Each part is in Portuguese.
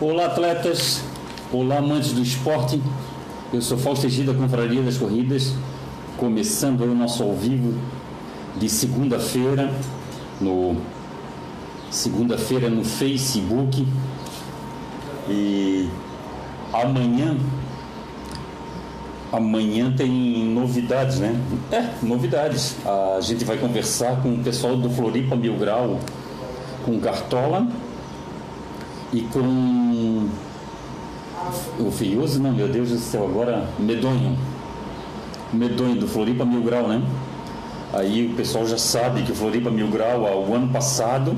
Olá, atletas. Olá, amantes do esporte. Eu sou Fausto Egida, Confraria das Corridas, começando o nosso ao vivo de segunda-feira, no segunda-feira no Facebook. E amanhã amanhã tem novidades, né? É, novidades. A gente vai conversar com o pessoal do Floripa Mil Grau, com Cartola e com o Fioso, não, meu Deus do céu, agora Medonho. Medonho do Floripa Mil Grau, né? Aí o pessoal já sabe que o Floripa Mil Grau, o ano passado,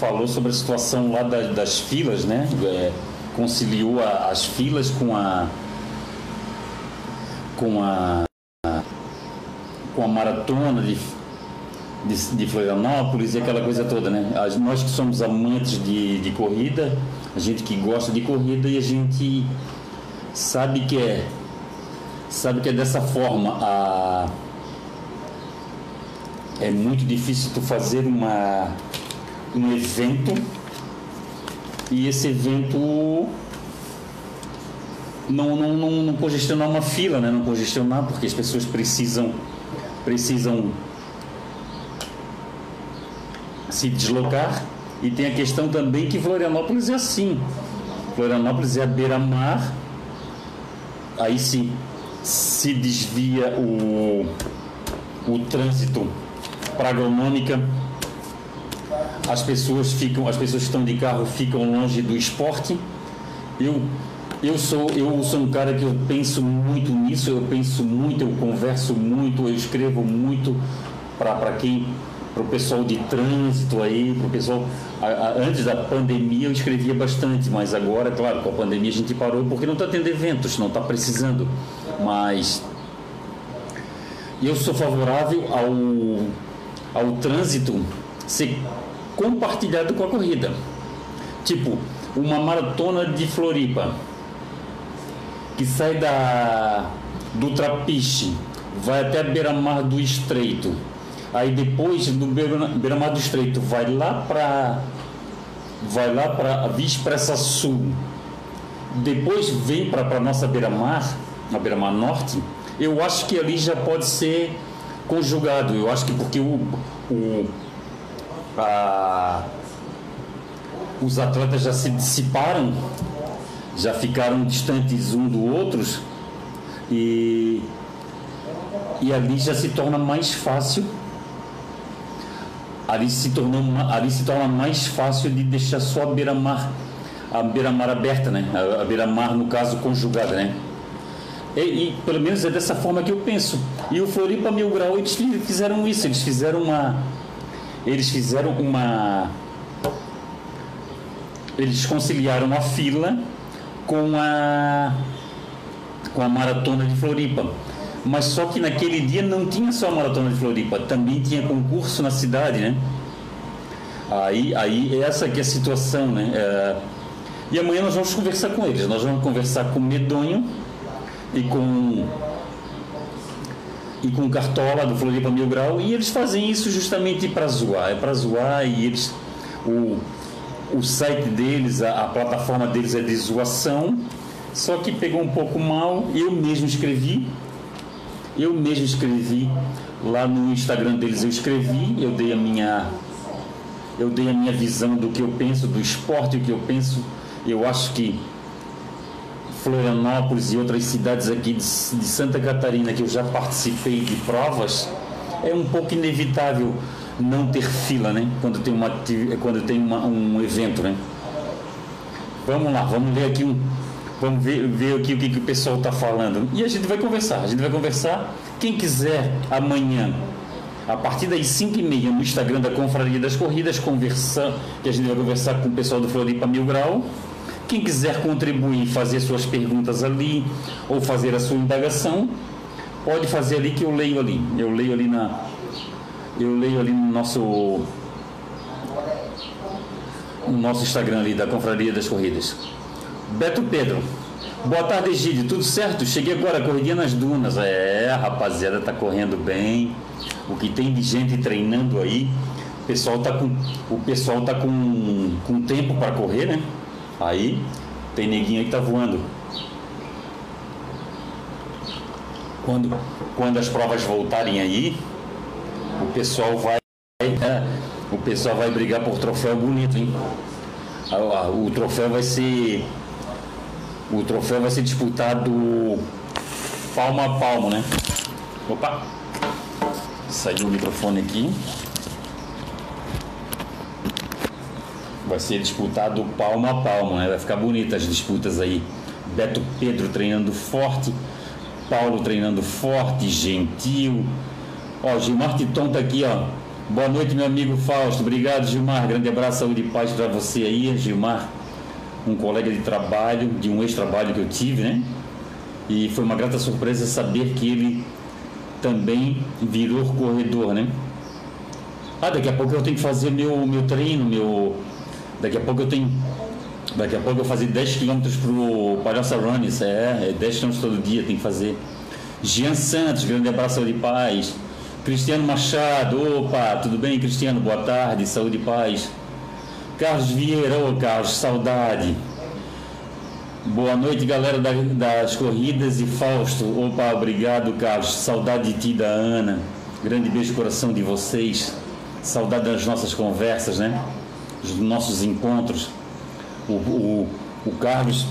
falou sobre a situação lá das, das filas, né? É, conciliou a, as filas com a com a com a maratona de, de, de Florianópolis e aquela coisa toda, né? As, nós que somos amantes de, de corrida, a gente que gosta de corrida e a gente sabe que é sabe que é dessa forma a é muito difícil tu fazer uma um evento e esse evento não, não, não, não congestionar uma fila, né? não congestionar porque as pessoas precisam precisam se deslocar e tem a questão também que Florianópolis é assim. Florianópolis é a beira-mar, aí sim se desvia o, o trânsito para agronômica, as pessoas ficam, as pessoas que estão de carro ficam longe do esporte. Eu eu sou, eu sou um cara que eu penso muito nisso, eu penso muito, eu converso muito, eu escrevo muito para quem, para o pessoal de trânsito aí, para o pessoal. A, a, antes da pandemia eu escrevia bastante, mas agora, claro, com a pandemia a gente parou porque não está tendo eventos, não está precisando. Mas eu sou favorável ao, ao trânsito ser compartilhado com a corrida. Tipo, uma maratona de Floripa que sai da do Trapiche, vai até a beira-mar do Estreito. Aí depois do beira-mar do Estreito vai lá para vai lá para a Via Expressa Sul. Depois vem para a nossa beira-mar, a beira-mar norte. Eu acho que ali já pode ser conjugado. Eu acho que porque o, o a, os atletas já se dissiparam já ficaram distantes um do outros e, e ali já se torna mais fácil ali se tornou ali se torna mais fácil de deixar só a beira-mar a beira-mar aberta né? A, beira-mar no caso conjugada né? E, e, pelo menos é dessa forma que eu penso. E o Floripa Mil Grau eles fizeram isso eles fizeram uma eles fizeram uma eles conciliaram a fila com a com a maratona de Floripa. Mas só que naquele dia não tinha só a maratona de Floripa, também tinha concurso na cidade, né? Aí, aí essa que é a situação, né? É... E amanhã nós vamos conversar com eles. Nós vamos conversar com Medonho e com e com Cartola do Floripa Mil Grau e eles fazem isso justamente para zoar, é para zoar e eles o o site deles, a, a, plataforma deles é de zoação, só que pegou um pouco mal. Eu mesmo escrevi, eu mesmo escrevi lá no Instagram deles. Eu escrevi, eu dei a minha, eu dei a minha visão do que eu penso do esporte, o que eu penso. Eu acho que Florianópolis e outras cidades aqui de, de Santa Catarina que eu já participei de provas é um pouco inevitável não ter fila, né? Quando tem, uma, quando tem uma, um evento, né? Vamos lá, vamos ver aqui um, vamos ver, ver aqui o que, que o pessoal está falando. E a gente vai conversar, a gente vai conversar. Quem quiser amanhã, a partir das 5 e meia no Instagram da Confraria das Corridas, conversar, que a gente vai conversar com o pessoal do Floripa Mil Grau. Quem quiser contribuir, fazer suas perguntas ali, ou fazer a sua indagação, pode fazer ali que eu leio ali. Eu leio ali na, eu leio ali no nosso no nosso Instagram ali da Confraria das Corridas. Beto Pedro. Boa tarde, Egídio. Tudo certo? Cheguei agora, corridinha nas dunas. É, rapaziada tá correndo bem. O que tem de gente treinando aí. O pessoal tá com, o pessoal tá com, com tempo para correr, né? Aí tem neguinho aí que tá voando. Quando, quando as provas voltarem aí, o pessoal vai. É, o pessoal vai brigar por troféu bonito, hein? O troféu vai ser. O troféu vai ser disputado palmo a palmo, né? Opa! Saiu o microfone aqui. Vai ser disputado palmo a palmo, né? Vai ficar bonita as disputas aí. Beto Pedro treinando forte, Paulo treinando forte, gentil. Ó, Gilmar Titon tá aqui, ó. Boa noite, meu amigo Fausto. Obrigado, Gilmar. Grande abraço, saúde e paz para você aí, Gilmar. Um colega de trabalho, de um ex-trabalho que eu tive, né? E foi uma grata surpresa saber que ele também virou corredor, né? Ah, daqui a pouco eu tenho que fazer meu, meu treino, meu. Daqui a pouco eu tenho. Daqui a pouco eu fazer 10 km pro Palhaça Runners, é, é 10 km todo dia, tem que fazer. Jean Santos, grande abraço de paz. Cristiano Machado, opa, tudo bem, Cristiano? Boa tarde, saúde e paz. Carlos Vieira, ô Carlos, saudade. Boa noite, galera das corridas e Fausto. Opa, obrigado, Carlos. Saudade de ti, da Ana. Grande beijo coração de vocês. Saudade das nossas conversas, né? Dos nossos encontros. O, o, o Carlos,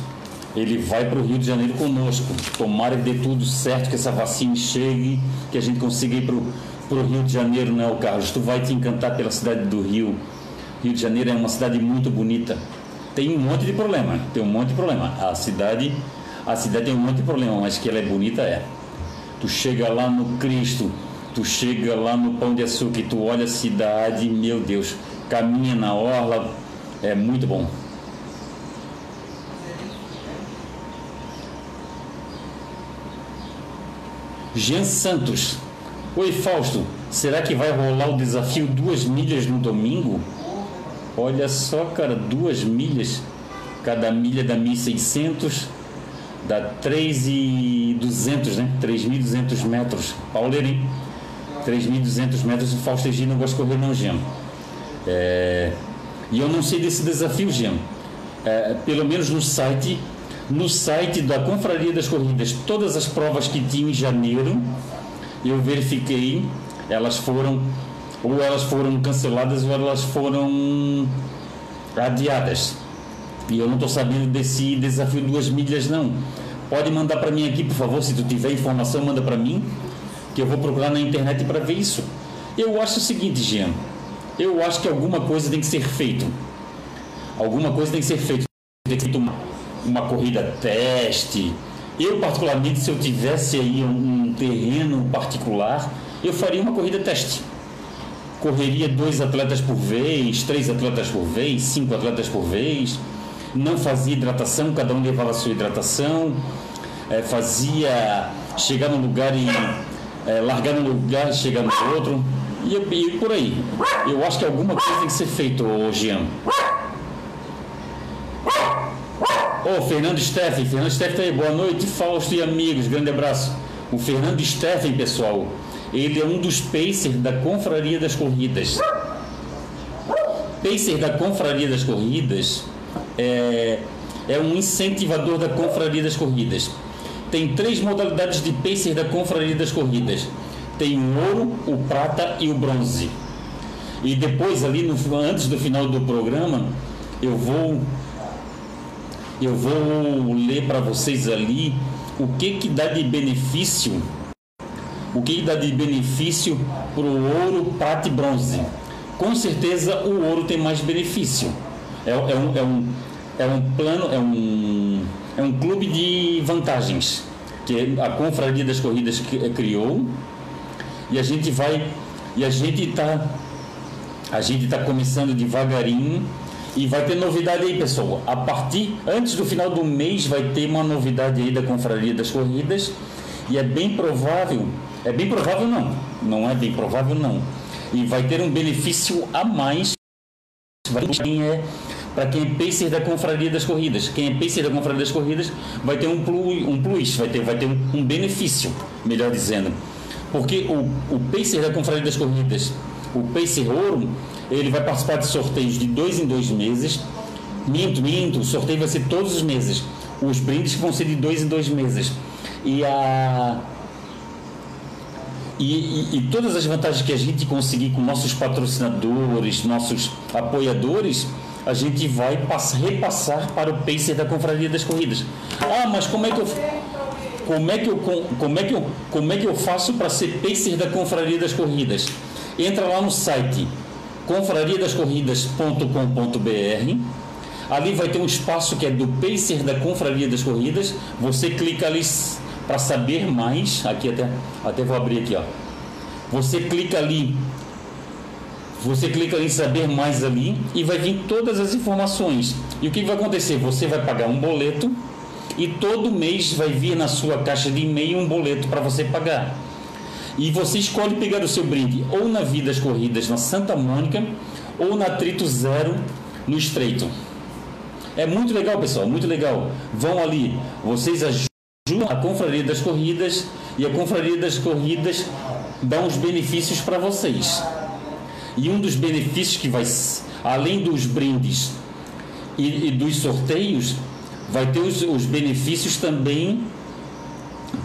ele vai para o Rio de Janeiro conosco. Tomara que dê tudo certo, que essa vacina chegue, que a gente consiga ir para o Rio de Janeiro, né, Carlos? Tu vai te encantar pela cidade do Rio. Rio de Janeiro é uma cidade muito bonita tem um monte de problema, tem um monte de problema. A cidade, a cidade tem um monte de problema, mas que ela é bonita é. Tu chega lá no Cristo, tu chega lá no Pão de Açúcar, tu olha a cidade, meu Deus, caminha na orla, é muito bom. Jean Santos. Oi Fausto, será que vai rolar o desafio duas milhas no domingo? Olha só, cara, duas milhas. Cada milha dá 1.600, dá 3.200, né? 3.200 metros. Pauleirinho. 3.200 metros. O Fausto Egino gosta de correr, não, Gemo. É... E eu não sei desse desafio, Gemo. É, pelo menos no site, no site da Confraria das Corridas, todas as provas que tinham em janeiro, eu verifiquei, elas foram ou elas foram canceladas ou elas foram adiadas. E eu não estou sabendo desse desafio duas milhas não. Pode mandar para mim aqui, por favor, se tu tiver informação, manda para mim, que eu vou procurar na internet para ver isso. Eu acho o seguinte, Jean. Eu acho que alguma coisa tem que ser feito. Alguma coisa tem que ser feito. Tem que ser uma, uma corrida teste. Eu, particularmente, se eu tivesse aí um, um terreno particular, eu faria uma corrida teste correria dois atletas por vez, três atletas por vez, cinco atletas por vez, não fazia hidratação, cada um levava a sua hidratação, é, fazia chegar num lugar e é, largar num lugar e chegar no outro, e, e, por aí. Eu acho que alguma coisa tem que ser feita, Jean. Ô, oh, Fernando Steffen, Fernando Steffen tá aí, boa noite, Fausto e amigos, grande abraço. O Fernando Steffen, pessoal, ele é um dos pacers da Confraria das Corridas. Pacer da Confraria das Corridas é, é um incentivador da Confraria das Corridas. Tem três modalidades de pacer da Confraria das Corridas. Tem o ouro, o prata e o bronze. E depois ali no, antes do final do programa, eu vou eu vou ler para vocês ali o que que dá de benefício o que dá de benefício para o ouro, prata e bronze? Com certeza o ouro tem mais benefício. É, é, um, é, um, é um plano, é um, é um clube de vantagens que a Confraria das Corridas criou e a gente vai e a gente está a gente está começando devagarinho e vai ter novidade aí, pessoal. A partir antes do final do mês vai ter uma novidade aí da Confraria das Corridas e é bem provável é bem provável não. Não é bem provável não. E vai ter um benefício a mais para quem é para quem é pacer da confraria das corridas. Quem é pacer da confraria das corridas vai ter um plus, um plus vai ter, vai ter um, um benefício, melhor dizendo. Porque o, o pacer da confraria das corridas, o pacer ouro, ele vai participar de sorteios de dois em dois meses Minto, minto. O sorteio vai ser todos os meses. Os brindes vão ser de dois em dois meses. E a. E, e, todas as vantagens que a gente conseguir com nossos patrocinadores, nossos apoiadores, a gente vai passar, repassar para o pacer da Confraria das Corridas. Ah, mas como é que eu como é que eu como é que eu como é que eu faço para ser pacer da Confraria das Corridas? Entra lá no site confrariadascorridas.com.br. Ali vai ter um espaço que é do pacer da Confraria das Corridas. Você clica ali para saber mais. Aqui até até vou abrir aqui, ó. Você clica ali você clica em saber mais ali e vai vir todas as informações. E o que vai acontecer? Você vai pagar um boleto e todo mês vai vir na sua caixa de e-mail um boleto para você pagar. E você escolhe pegar o seu brinde ou na Vidas Corridas na Santa Mônica ou na Trito Zero no Estreito. É muito legal, pessoal, muito legal. Vão ali, vocês ajudam a Confraria das Corridas e a Confraria das Corridas dá uns benefícios para vocês. E um dos benefícios que vai, além dos brindes e, e dos sorteios, vai ter os, os, benefícios também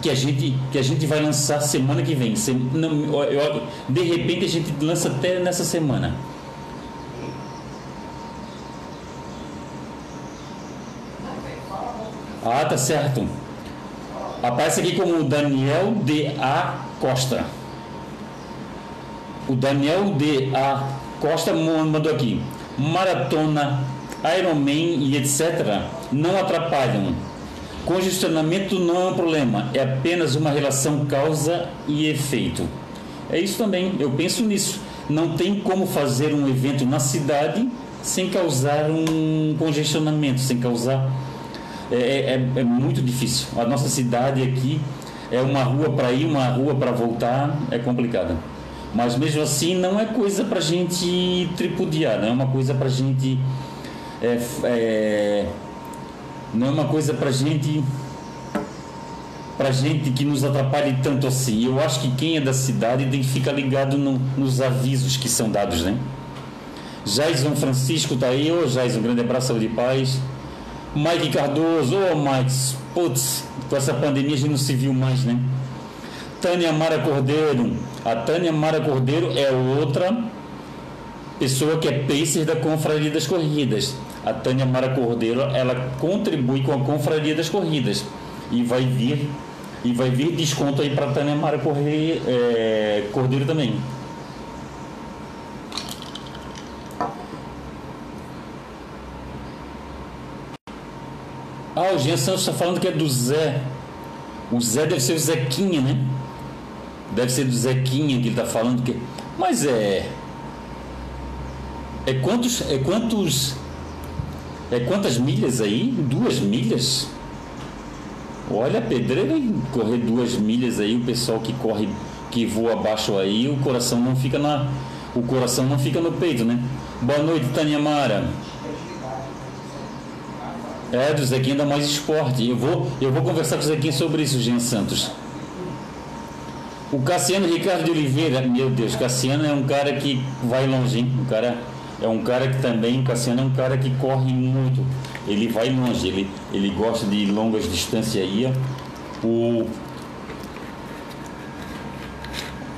que a gente que a gente vai lançar semana que vem. Não, eu, de repente a gente lança até nessa semana. Ah, tá certo. Aparece aqui como Daniel de A Costa. O Daniel de A Costa mandou aqui. Maratona, Ironman e etc. não atrapalham. Congestionamento não é um problema, é apenas uma relação causa e efeito. É isso também, eu penso nisso. Não tem como fazer um evento na cidade sem causar um congestionamento, sem causar. É, é, é muito difícil. A nossa cidade aqui é uma rua para ir, uma rua para voltar, é complicada. Mas mesmo assim não é coisa para gente tripudiar, não é uma coisa para gente é, é, não é uma coisa para gente para gente que nos atrapalhe tanto assim. Eu acho que quem é da cidade tem que ficar ligado no, nos avisos que são dados, né? Jaison Francisco tá aí, ô Jaison, um grande abraço, saúde e paz. Mike Cardoso, ô oh, Mike, putz, com essa pandemia a gente não se viu mais, né? Tânia Mara Cordeiro, a Tânia Mara Cordeiro é outra pessoa que é pacer da Confraria das Corridas. A Tânia Mara Cordeiro, ela contribui com a Confraria das Corridas e vai vir e vai vir desconto aí para Tânia Mara Correia, é, Cordeiro também. Ah, o Jean Santos está falando que é do Zé. O Zé deve ser o Zequinha, né? Deve ser do Zequinha que ele está falando que. Mas é. É quantos. É quantos. É quantas milhas aí? Duas milhas? Olha a pedreira correr duas milhas aí, o pessoal que corre, que voa abaixo aí, o coração não fica na. O coração não fica no peito, né? Boa noite, Tânia Mara. É, do Zequinha dá mais esporte. Eu vou, eu vou conversar com o Zequinha sobre isso, Jean Santos. O Cassiano Ricardo de Oliveira, meu Deus, Cassiano é um cara que vai longe, hein? O cara é um cara que também, Cassiano é um cara que corre muito. Ele vai longe, ele, ele gosta de longas distâncias aí. O,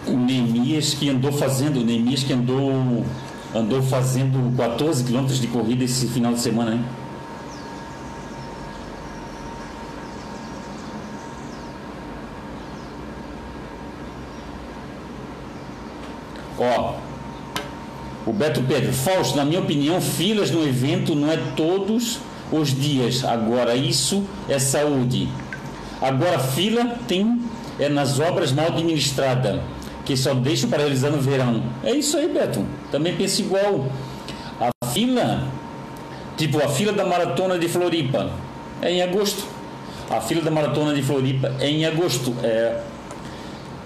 o Neemias que andou fazendo, o Neemias que andou, andou fazendo 14 quilômetros de corrida esse final de semana, hein? Ó, o Beto Pedro, Fausto, na minha opinião, filas no evento não é todos os dias. Agora, isso é saúde. Agora, fila tem é nas obras mal administradas, que só deixam para realizar no verão. É isso aí, Beto. Também penso igual. A fila, tipo a fila da maratona de Floripa, é em agosto. A fila da maratona de Floripa é em agosto. É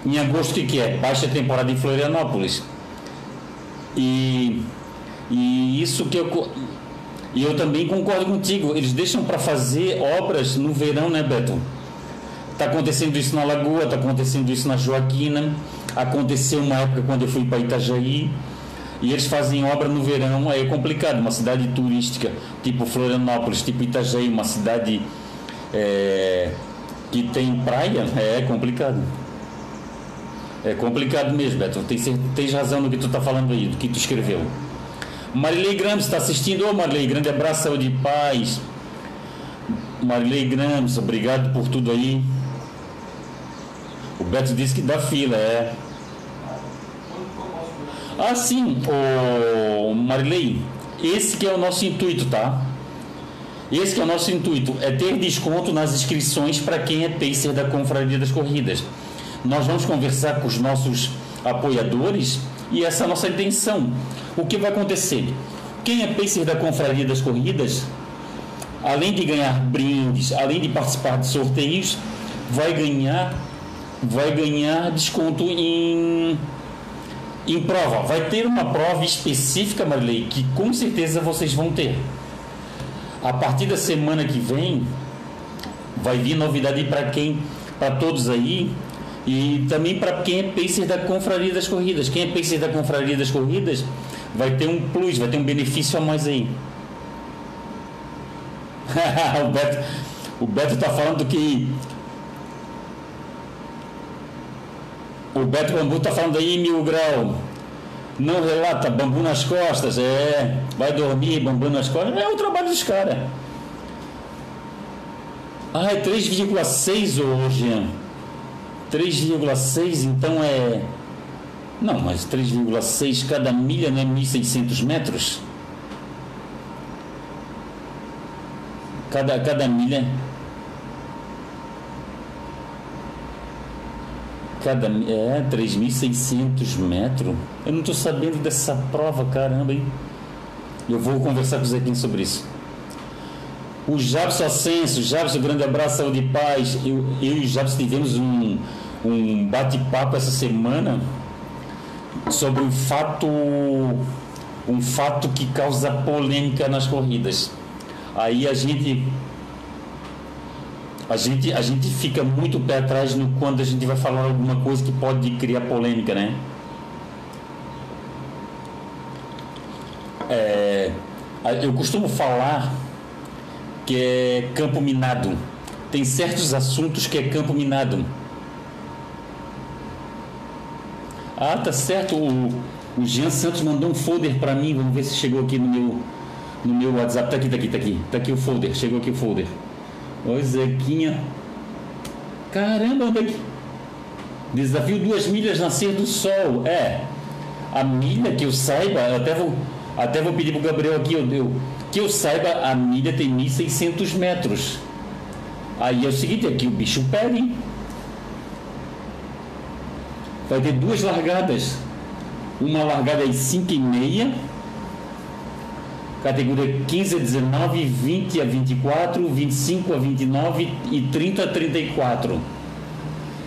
em agosto, o que, é? Baixa temporada em Florianópolis. E, e isso que eu. E eu também concordo contigo. Eles deixam para fazer obras no verão, né, Beto? Está acontecendo isso na Lagoa, está acontecendo isso na Joaquina. Aconteceu uma época quando eu fui para Itajaí. e eles fazem obra no verão, aí é complicado. Uma cidade turística, tipo Florianópolis, tipo Itajaí, uma cidade é, que tem praia, é complicado. É complicado mesmo, Beto. Tens, tens razão no que tu está falando aí, do que tu escreveu. Marilei Grams está assistindo. Ô oh, Marilei, grande abraço, saúde e paz. Marilei Grams, obrigado por tudo aí. O Beto disse que dá fila, é. Ah, sim, o Marilei, esse que é o nosso intuito, tá? Esse que é o nosso intuito, é ter desconto nas inscrições para quem é pacer da Confraria das Corridas. Nós vamos conversar com os nossos apoiadores e essa é a nossa intenção. O que vai acontecer? Quem é pacer da Confraria das Corridas, além de ganhar brindes, além de participar de sorteios, vai ganhar vai ganhar desconto em em prova. Vai ter uma prova específica, Marilei, que com certeza vocês vão ter. A partir da semana que vem, vai vir novidade para quem, para todos aí, e também para quem é pacer da Confraria das Corridas. Quem é pacer da Confraria das Corridas vai ter um plus, vai ter um benefício a mais aí. o Beto o Beto está falando que O Beto Bambu tá falando aí, mil grau. Não relata, bambu nas costas, é. Vai dormir, bambu nas costas. É o trabalho dos caras. Ah, é 3,6 hoje. 3,6 então é. Não, mas 3,6 cada milha não é 1.600 metros? Cada, cada milha. Cada, é, 3.600 metros. Eu não estou sabendo dessa prova, caramba, hein? Eu vou conversar com o Zequinho sobre isso. O Jabson Ascenso, Jabson, grande abraço, saúde e paz. Eu, eu e o Jabson tivemos um, um bate-papo essa semana sobre um fato, um fato que causa polêmica nas corridas. Aí a gente a gente, a gente fica muito pé atrás no, quando a gente vai falar alguma coisa que pode criar polêmica, né? É, eu costumo falar que é campo minado. Tem certos assuntos que é campo minado. Ah, tá certo. O, o Jean Santos mandou um folder para mim. Vamos ver se chegou aqui no meu, no meu WhatsApp. Tá aqui, tá aqui, tá aqui. Tá aqui o folder. Chegou aqui o folder. Oi, Zequinha. Caramba, onde é que... Desafio duas milhas nascer do sol. É. A milha que eu saiba, eu até vou, até vou pedir pro Gabriel aqui, eu, eu, que eu saiba, a milha tem 1.600 metros. Aí é o seguinte, aqui o bicho pega, hein? Vai ter duas largadas. Uma largada às 5 e meia categoria 15 a 19, 20 a 24, 25 a 29 e 30 a 34.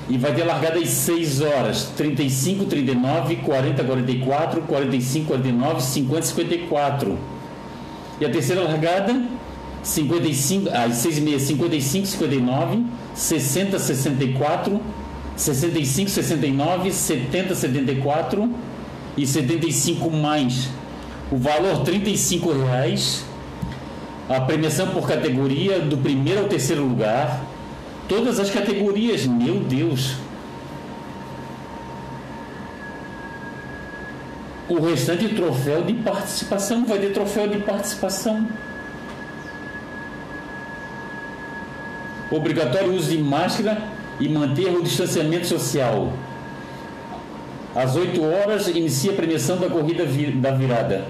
E vai ter largada às 6 horas, 35, 39, 40, 44, 45, 49, 50, 54. E a terceira largada, 55, às 6 e meia, 55, 59, 60, 64, 65, 69, 70, 74 e 75 mais o valor R$ 35,00, a premiação por categoria do primeiro ao terceiro lugar, todas as categorias, meu Deus. O restante troféu de participação, vai ter troféu de participação. Obrigatório uso de máscara e manter o distanciamento social. Às 8 horas inicia a premiação da corrida da virada.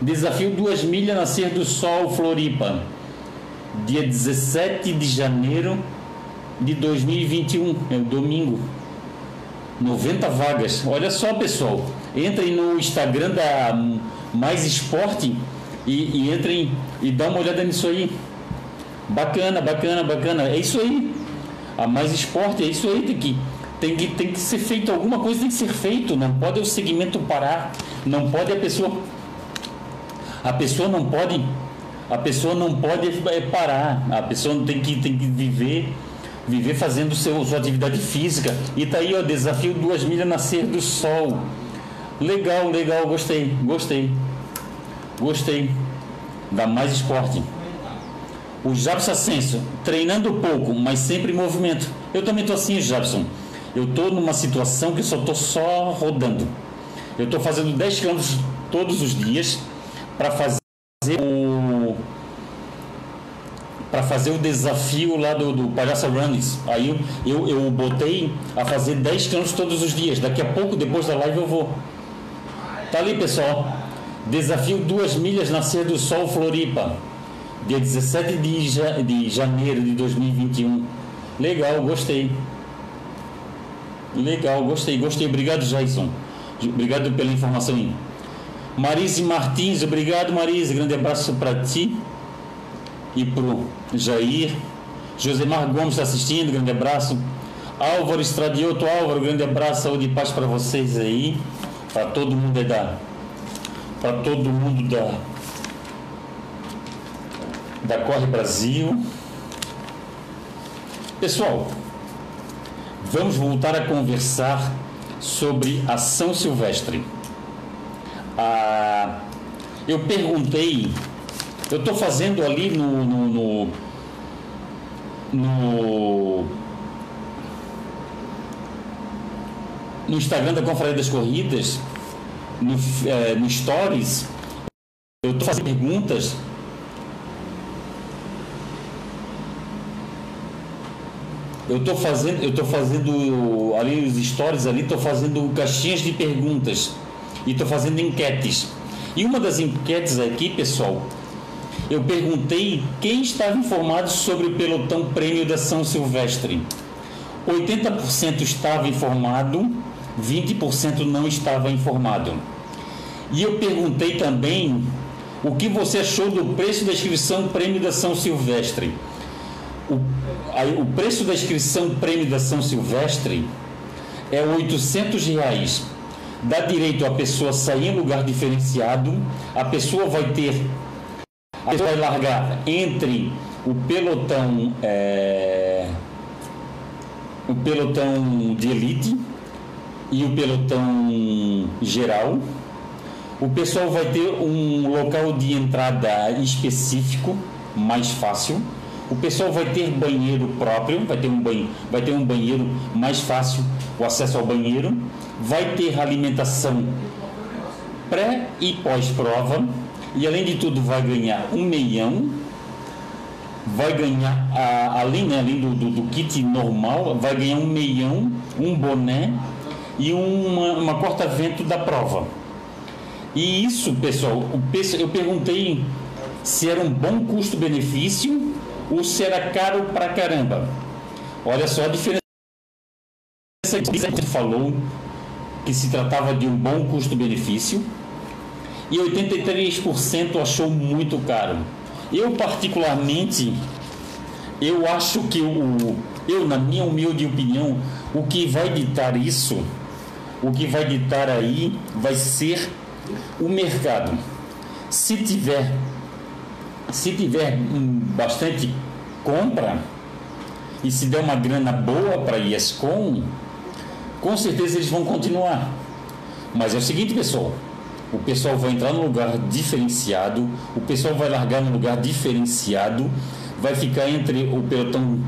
Desafio 2 milhas Nascer do Sol Floripa. Dia 17 de janeiro de 2021, é o domingo. 90 vagas. Olha só, pessoal. Entrem no Instagram da Mais Esporte e, e entrem e dá uma olhada nisso aí. Bacana, bacana, bacana. É isso aí. A Mais Esporte, é isso aí. Tem que tem que, tem que ser feito, alguma coisa tem que ser feito, não pode o segmento parar, não pode a pessoa. A pessoa não pode. A pessoa não pode é, parar. A pessoa tem que, tem que viver viver fazendo seu, sua atividade física. E tá aí o desafio duas milhas nascer do sol. Legal, legal, gostei, gostei. Gostei. Dá mais esporte. O Jabson Ascenso, treinando pouco, mas sempre em movimento. Eu também tô assim, Jabson. Eu tô numa situação que só tô só rodando. Eu tô fazendo 10 km todos os dias para fazer o para fazer o desafio lá do, do Palhaça Runnings. Aí eu, eu, eu botei a fazer 10 km todos os dias. Daqui a pouco, depois da live, eu vou. Tá ali, pessoal. Desafio duas milhas Nascer do Sol Floripa. Dia 17 de, ja, de janeiro de 2021. Legal, gostei. Legal, gostei, gostei. Obrigado, Jason. Obrigado pela informação aí. Marise Martins, obrigado, Marise. Grande abraço para ti e pro Jair. Josemar Gomes está assistindo, grande abraço. Álvaro Estradioto, Álvaro, grande abraço, saúde e paz para vocês aí. Para todo mundo da. Para todo mundo da. Da Corre Brasil. Pessoal, vamos voltar a conversar sobre a São Silvestre. Ah, eu perguntei eu estou fazendo ali no, no, no, no, no Instagram da Confraria das Corridas, no, é, no Stories, eu estou fazendo perguntas eu estou fazendo, eu tô fazendo ali os stories ali, estou fazendo caixinhas de perguntas e estou fazendo enquetes. E uma das enquetes aqui, pessoal, eu perguntei quem estava informado sobre o pelotão prêmio da São Silvestre. 80% estava informado, 20% não estava informado. E eu perguntei também o que você achou do preço da inscrição prêmio da São Silvestre. O, preço da inscrição prêmio da São Silvestre é 800 reais. Dá direito a pessoa sair em lugar diferenciado, a pessoa vai ter a gente vai largar entre o pelotão é, o pelotão de elite e o pelotão geral. O pessoal vai ter um local de entrada específico, mais fácil. O pessoal vai ter banheiro próprio, vai ter um banho, vai ter um banheiro mais fácil, o acesso ao banheiro. Vai ter alimentação pré e pós-prova e além de tudo vai ganhar um meião, vai ganhar, a, além, né, além do, do, do, kit normal, vai ganhar um meião, um boné e uma, uma corta-vento da prova. E isso, pessoal, eu perguntei se era um bom custo-benefício ou se era caro pra caramba. Olha só a diferença. Falou que se tratava de um bom custo-benefício e 83% achou muito caro. Eu particularmente, eu acho que o, eu na minha humilde opinião, o que vai ditar isso, o que vai ditar aí, vai ser o mercado. Se tiver, se tiver bastante compra e se der uma grana boa para a ESCOM, com certeza eles vão continuar. Mas é o seguinte, pessoal o pessoal vai entrar num lugar diferenciado, o pessoal vai largar num lugar diferenciado, vai ficar entre o pelotão,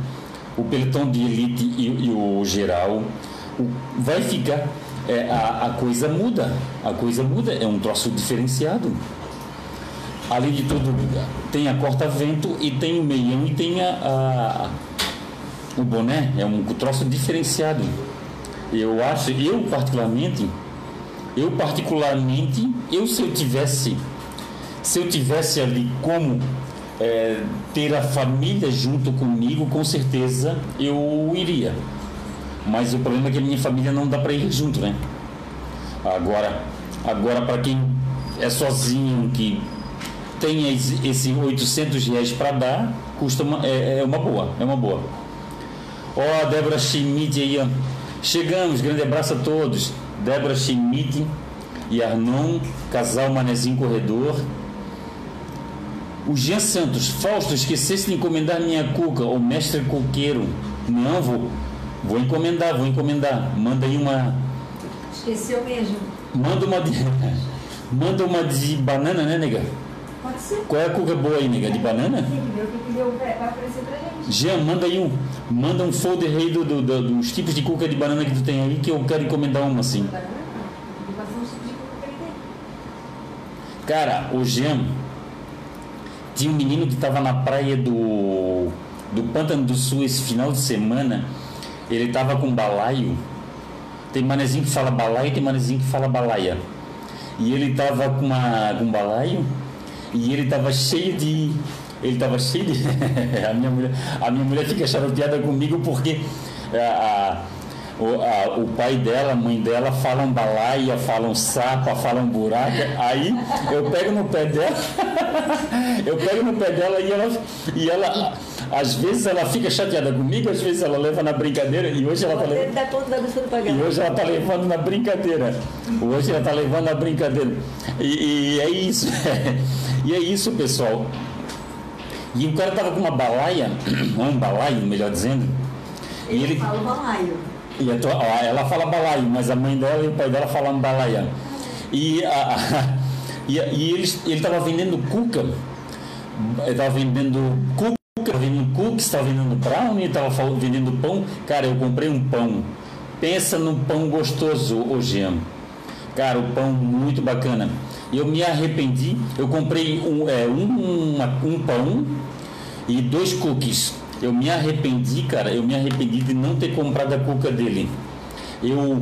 o pelotão de elite e, e o geral, vai ficar, é, a, a coisa muda, a coisa muda, é um troço diferenciado. Além de tudo, tem a corta-vento e tem o meião e tem a, a, o boné, é um troço diferenciado. Eu acho, eu particularmente, eu particularmente, eu se eu tivesse, se eu tivesse ali como é, ter a família junto comigo, com certeza eu iria. Mas o problema é que a minha família não dá para ir junto, né? Agora, agora para quem é sozinho, que tem esse 800 reais para dar, custa uma, é, é, uma boa, é uma boa. Ó, oh, Débora Schmidt aí, ó. Chegamos, grande abraço a todos. Débora Schmidt e Arnon, casal Manezinho Corredor. O Jean Santos, Fausto, esquecesse de encomendar minha cuca, o mestre coqueiro. Não, vou. Vou encomendar, vou encomendar. Manda aí uma. Esqueceu mesmo. Manda uma de. Manda uma de banana, né, nega? Pode ser. Qual é a cuca boa aí, nega? De banana? Gente. Jean, manda aí um. Manda um folder aí do, do- do- dos tipos de cuca de banana que tu tem aí que eu quero encomendar uma assim. Um tipo. Cara, o Jean tinha um menino que estava na praia do, do Pântano do Sul esse final de semana. Ele estava com balaio. Tem manezinho que fala balaio e tem manezinho que fala balaia. E ele estava com, uma, com um balaio e ele estava cheio de. Ele estava cheio de. a, minha mulher, a minha mulher fica chateada comigo porque a- a- o, a- o pai dela, a mãe dela falam balaia, falam sapa, falam buraca. Aí eu pego no pé dela, eu pego no pé dela e ela, e ela, às vezes ela fica chateada comigo, às vezes ela leva na brincadeira e hoje ela tá Pode levando. dar conta da pessoa do E hoje ela tá levando na brincadeira. Hoje ela tá levando na brincadeira. E, e é isso. e é isso, pessoal. E o cara tava com uma balaia, ou um balaio, melhor dizendo. E Ele ele, fala balaio. e tua- ó, ela fala balaio, mas a mãe dela e o pai dela falam balaia. E, a, e, e ele estava vendendo cuca, ele estava vendendo cuca, cookies, estava vendendo brownie, estava vendendo pão. Cara, eu comprei um pão. Pensa num pão gostoso, Jean. Cara, o pão muito bacana. Eu me arrependi, eu comprei um, é, um, uma- um pão e dois cookies. Eu me arrependi, cara, eu me arrependi de não ter comprado a cuca dele. Eu,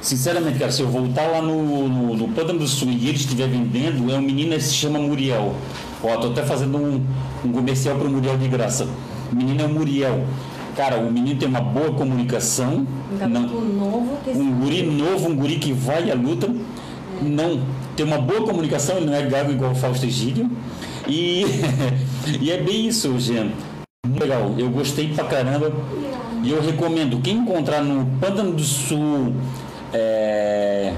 sinceramente, cara, se eu voltar lá no, no, no Pântano do Sul e ele estiver vendendo, é um menino que se chama Muriel. Ó, tô até fazendo um, um comercial para o Muriel de graça. O menino é o Muriel. Cara, o menino tem uma boa comunicação. Um não- novo que um guri novo, um guri que vai à luta, não tem uma boa comunicação, ele não é gago igual o Fausto Egídio. E, e é bem isso, Jean. Legal, eu gostei pra caramba. E eu recomendo, quem encontrar no Pântano do Sul, é,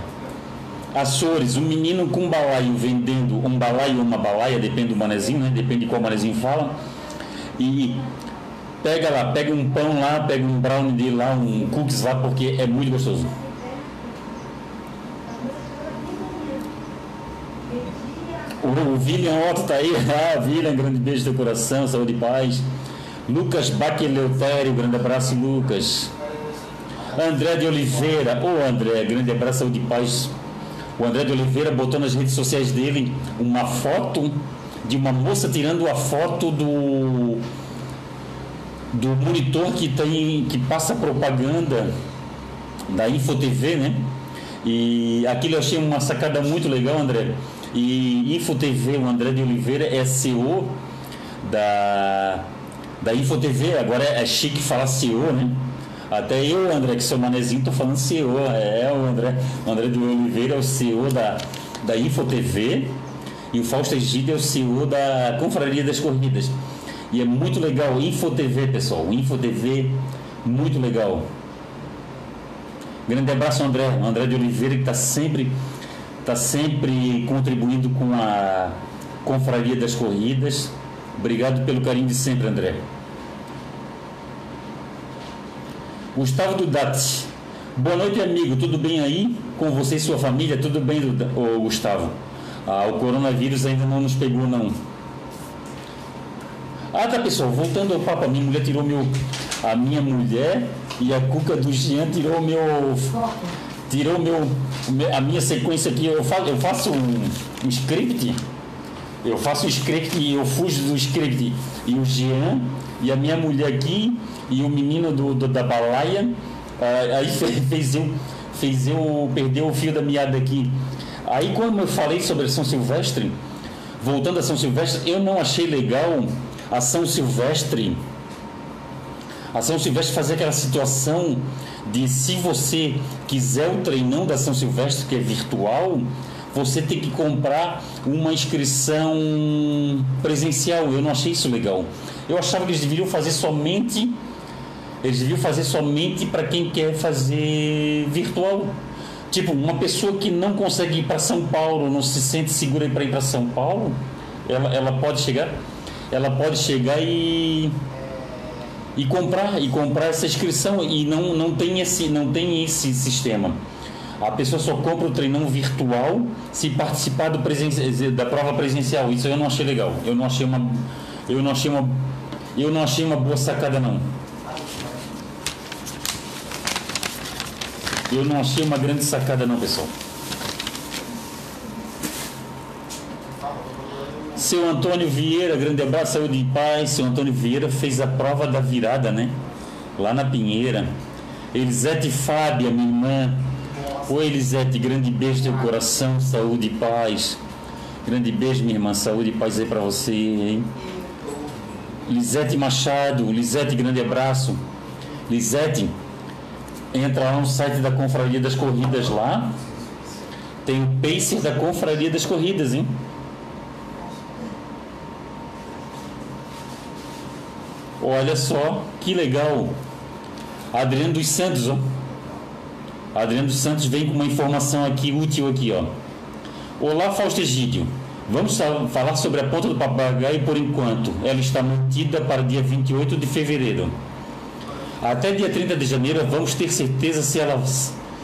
Açores, um menino com um balaio vendendo um balaio ou uma balaia, depende do manezinho, né? Depende de qual manezinho fala. E pega lá, pega um pão lá, pega um brownie dele lá, um cookies lá, porque é muito gostoso. O, o William Otto tá aí. Ah, William, grande beijo do coração, saúde e paz. Lucas Baqueleutério, grande abraço, Lucas. André de Oliveira, ô André, grande abraço, saúde e paz. O André de Oliveira botou nas redes sociais dele uma foto de uma moça tirando a foto do do monitor que tem que passa propaganda da InfoTV, né? E aquilo eu achei uma sacada muito legal, André. E InfoTV, o André de Oliveira é CEO da da InfoTV, agora é chique falar CEO, né? Até eu, André, que sou manezinho, tô falando CEO. É, o André, o André de Oliveira é o CEO da, da InfoTV e o Fausto Egídio é o CEO da Confraria das Corridas. E é muito legal, InfoTV, pessoal. InfoTV, muito legal. Grande abraço, André. André de Oliveira, que está sempre, tá sempre contribuindo com a Confraria das Corridas. Obrigado pelo carinho de sempre, André. Gustavo Dudati. Boa noite, amigo. Tudo bem aí? Com você e sua família? Tudo bem, Gustavo? Ah, o coronavírus ainda não nos pegou, não. Ah, tá, pessoal. Voltando ao papo, a minha mulher tirou meu. A minha mulher e a cuca do Jean tirou meu. Tirou meu, me- a minha sequência aqui. Eu faço, eu faço um, um script. Eu faço o script e eu fujo do script. E o Jean e a minha mulher aqui e o menino do, do- da balaia. ah, aí fe- fez eu, fez eu perder o fio da meada aqui. Aí quando eu falei sobre São Silvestre, voltando a São Silvestre, eu não achei legal a São Silvestre. A São Silvestre fazer aquela situação de se você quiser o treinão da São Silvestre, que é virtual, você tem que comprar uma inscrição presencial. Eu não achei isso legal. Eu achava que eles deveriam fazer somente. Eles deviam fazer somente para quem quer fazer virtual. Tipo, uma pessoa que não consegue ir para São Paulo, não se sente segura para ir para São Paulo, ela, ela pode chegar, ela pode chegar e e comprar e comprar essa inscrição e não não tem esse não tem esse sistema A pessoa só compra o treinão virtual se participar do presen da prova presencial. Isso eu não achei legal. Eu não achei uma, eu não achei uma, eu não achei uma boa sacada não. Eu não achei uma grande sacada não, pessoal. Seu Antônio Vieira, grande abraço, saúde e paz. Seu Antônio Vieira fez a prova da virada, né? Lá na Pinheira. Elisete Fábia, minha irmã. Oi, Elisete, grande beijo teu coração, saúde e paz. Grande beijo, minha irmã, saúde e paz aí pra você, hein? Lisete Machado, Lisete, grande abraço. Lisete, entra lá no site da Confraria das Corridas lá. Tem o Pacer da Confraria das Corridas, hein? Olha só, que legal. Adriano dos Santos, ó. Adriano dos Santos vem com uma informação aqui útil aqui, ó. Olá, Fausto Egídio. Vamos falar sobre a ponta do papagaio por enquanto. Ela está mantida para dia 28 de fevereiro. Até dia 30 de janeiro vamos ter certeza se ela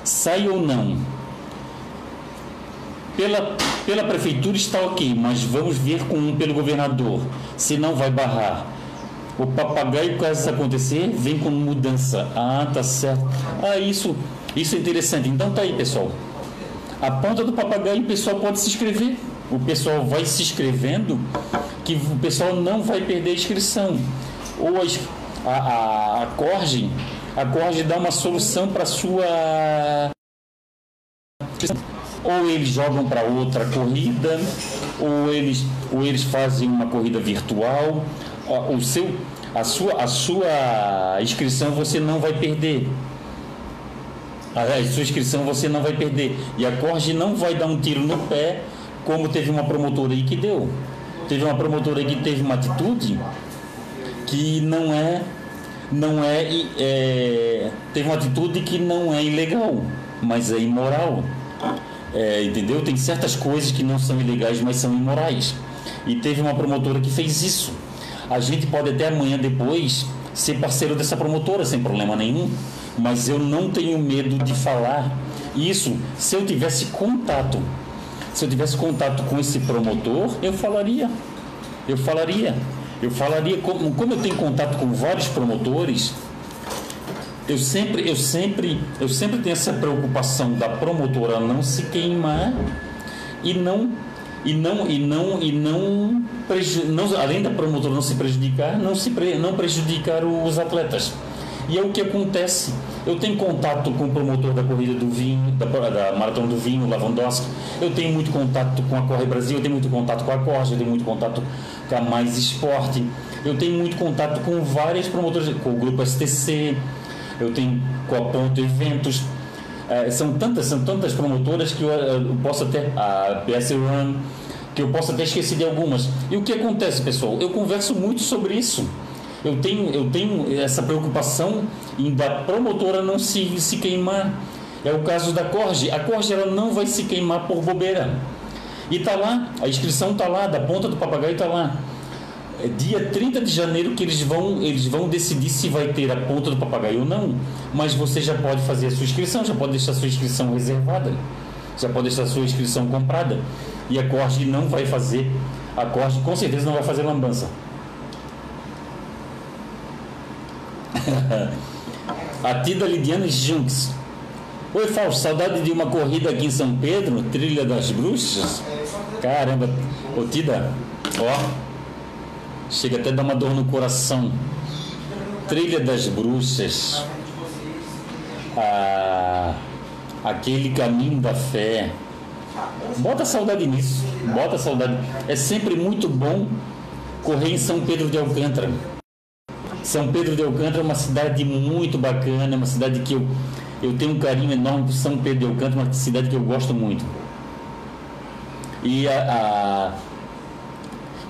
sai ou não. Pela, pela prefeitura está ok, mas vamos ver com pelo governador, se não vai barrar. O papagaio, caso isso acontecer, vem com mudança. Ah, tá certo. Ah, isso, isso é interessante. Então tá aí, pessoal. A ponta do papagaio, o pessoal pode se inscrever. O pessoal vai se inscrevendo, que o pessoal não vai perder a inscrição. Ou a, a, a Corge, a Corge dá uma solução para sua ou eles jogam para outra corrida, ou eles, ou eles fazem uma corrida virtual, o seu, a, sua, a sua inscrição você não vai perder. A sua inscrição você não vai perder. E a Corge não vai dar um tiro no pé, como teve uma promotora aí que deu. Teve uma promotora aí que teve uma atitude que não é. Não é, é teve uma atitude que não é ilegal, mas é imoral. É, entendeu? Tem certas coisas que não são ilegais, mas são imorais. E teve uma promotora que fez isso. A gente pode até amanhã depois ser parceiro dessa promotora sem problema nenhum, mas eu não tenho medo de falar isso. Se eu tivesse contato, se eu tivesse contato com esse promotor, eu falaria. Eu falaria. Eu falaria como, como eu tenho contato com vários promotores, eu sempre, eu sempre, eu sempre tenho essa preocupação da promotora não se queimar e não e não e não e não, não além da promotora não se prejudicar, não se não prejudicar os atletas. E é o que acontece. Eu tenho contato com o promotor da corrida do vinho, da, da maratona do vinho, Lavandowski. Eu tenho muito contato com a Corre Brasil, eu tenho muito contato com a Corre, eu tenho muito contato com a Mais Esporte. Eu tenho muito contato com várias promotoras, com o grupo STC, eu tenho com a Ponto Eventos. É, são tantas, são tantas promotoras que eu, eu posso até a PS Run, que eu posso até esquecer de algumas. E o que acontece, pessoal? Eu converso muito sobre isso. Eu tenho, eu tenho essa preocupação em da promotora não se, se queimar. É o caso da Corge. A Corge ela não vai se queimar por bobeira. E tá lá, a inscrição tá lá, da ponta do papagaio tá lá. É dia 30 de janeiro que eles vão, eles vão decidir se vai ter a ponta do papagaio ou não. Mas você já pode fazer a sua inscrição, já pode deixar a sua inscrição reservada, já pode deixar a sua inscrição comprada. E a Corte não vai fazer, a Corte com certeza não vai fazer lambança. A Tida Lidiane Junks. Oi, Fausto, saudade de uma corrida aqui em São Pedro, Trilha das Bruxas? Caramba, ô Tida, ó, Chega até a dar uma dor no coração. Trilha das Bruxas. Ah, aquele caminho da fé. Bota saudade nisso. Bota saudade. É sempre muito bom correr em São Pedro de Alcântara. São Pedro de Alcântara é uma cidade muito bacana, é uma cidade que eu, eu tenho um carinho enorme por São Pedro de Alcântara, uma cidade que eu gosto muito. E a, a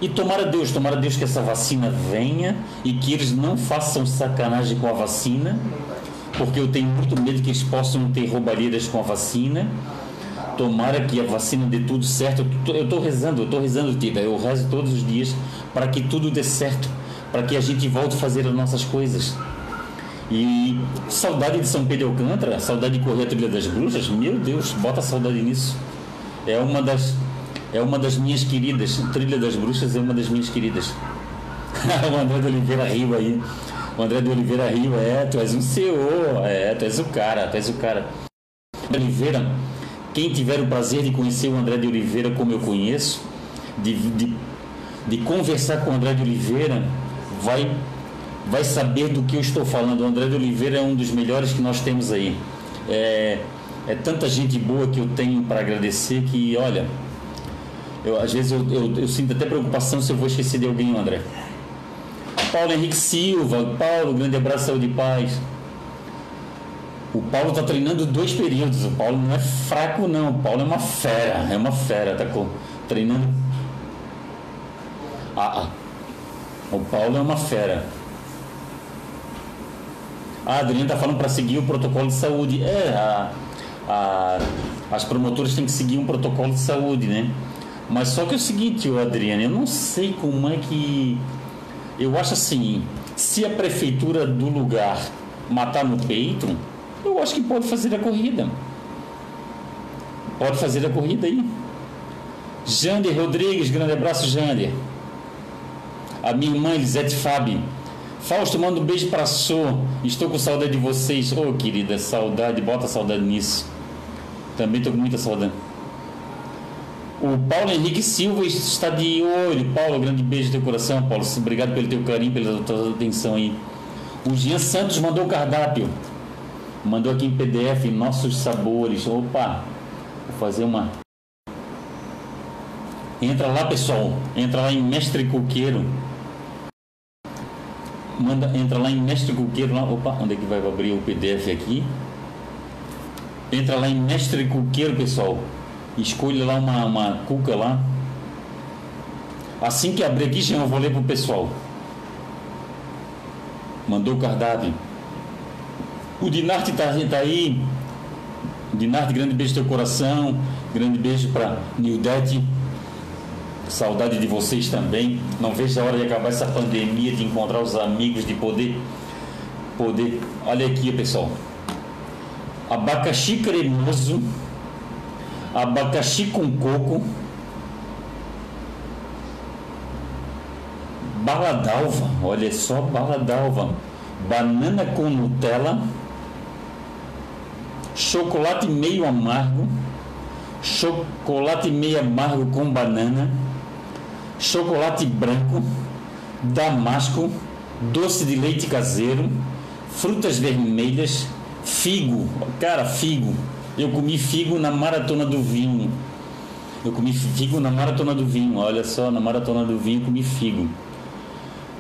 e tomara Deus, tomara Deus que essa vacina venha e que eles não façam sacanagem com a vacina, porque eu tenho muito medo que eles possam ter roubalheiras com a vacina. Tomara que a vacina dê tudo certo. Eu estou rezando, eu estou rezando, Tida. Eu rezo todos os dias para que tudo dê certo, para que a gente volte a fazer as nossas coisas. E saudade de São Pedro Alcântara, saudade de correr a trilha das bruxas, meu Deus, bota saudade nisso. É uma das é uma das minhas queridas, Trilha das Bruxas é uma das minhas queridas. o André de Oliveira riu aí. O André de Oliveira riu, é, tu és um CEO, é, tu és o cara, tu és o cara. Oliveira, quem tiver o prazer de conhecer o André de Oliveira como eu conheço, de, de, de conversar com o André de Oliveira, vai vai saber do que eu estou falando. O André de Oliveira é um dos melhores que nós temos aí. É, é tanta gente boa que eu tenho para agradecer que, olha, eu, às vezes eu, eu, eu, sinto até preocupação se eu vou esquecer de alguém, André. Paulo Henrique Silva, Paulo, grande abraço, saúde e paz. O Paulo está treinando dois períodos. O Paulo não é fraco, não. O Paulo é uma fera, é uma fera, tá treinando. Ah, ah. O Paulo é uma fera. A Adriana está falando para seguir o protocolo de saúde. É, a, a, as promotoras têm que seguir um protocolo de saúde, né? Mas só que é o seguinte, Adriana, eu não sei como é que. Eu acho assim, se a prefeitura do lugar matar no peito, eu acho que pode fazer a corrida. Pode fazer a corrida aí. Jander Rodrigues, grande abraço, Jander. A minha irmã Elisete Fabi. Fausto, manda um beijo para Sô. Estou com saudade de vocês. Ô, oh, querida, saudade, bota saudade nisso. Também estou com muita saudade. O Paulo Henrique Silva está de olho. Paulo, grande beijo no teu coração, Paulo. Obrigado pelo teu carinho, pela tua atenção aí. O Jean Santos mandou o cardápio. Mandou aqui em PDF nossos sabores. Opa, vou fazer uma. Entra lá, pessoal. Entra lá em Mestre Coqueiro manda, entra lá em Mestre Cuqueiro, lá, opa, onde é que vai abrir o PDF aqui? Entra lá em Mestre Cuqueiro, pessoal. Escolhe lá uma, uma cuca lá. Assim que abrir aqui, já eu vou ler pro pessoal. Mandou o cardápio. O Dinarte tá, tá aí. Dinarte, grande beijo no teu coração. Grande beijo para Nildete. Saudade de vocês também. Não vejo a hora de acabar essa pandemia, de encontrar os amigos, de poder. poder. Olha aqui, pessoal. Abacaxi cremoso. Abacaxi com coco. Bala d'alva, olha só, bala d'alva. Banana com Nutella. Chocolate meio amargo. Chocolate meio amargo com banana chocolate branco, damasco, doce de leite caseiro, frutas vermelhas, figo. Cara, figo. Eu comi figo na maratona do vinho. Eu comi figo na maratona do vinho. Olha só, na maratona do vinho comi figo.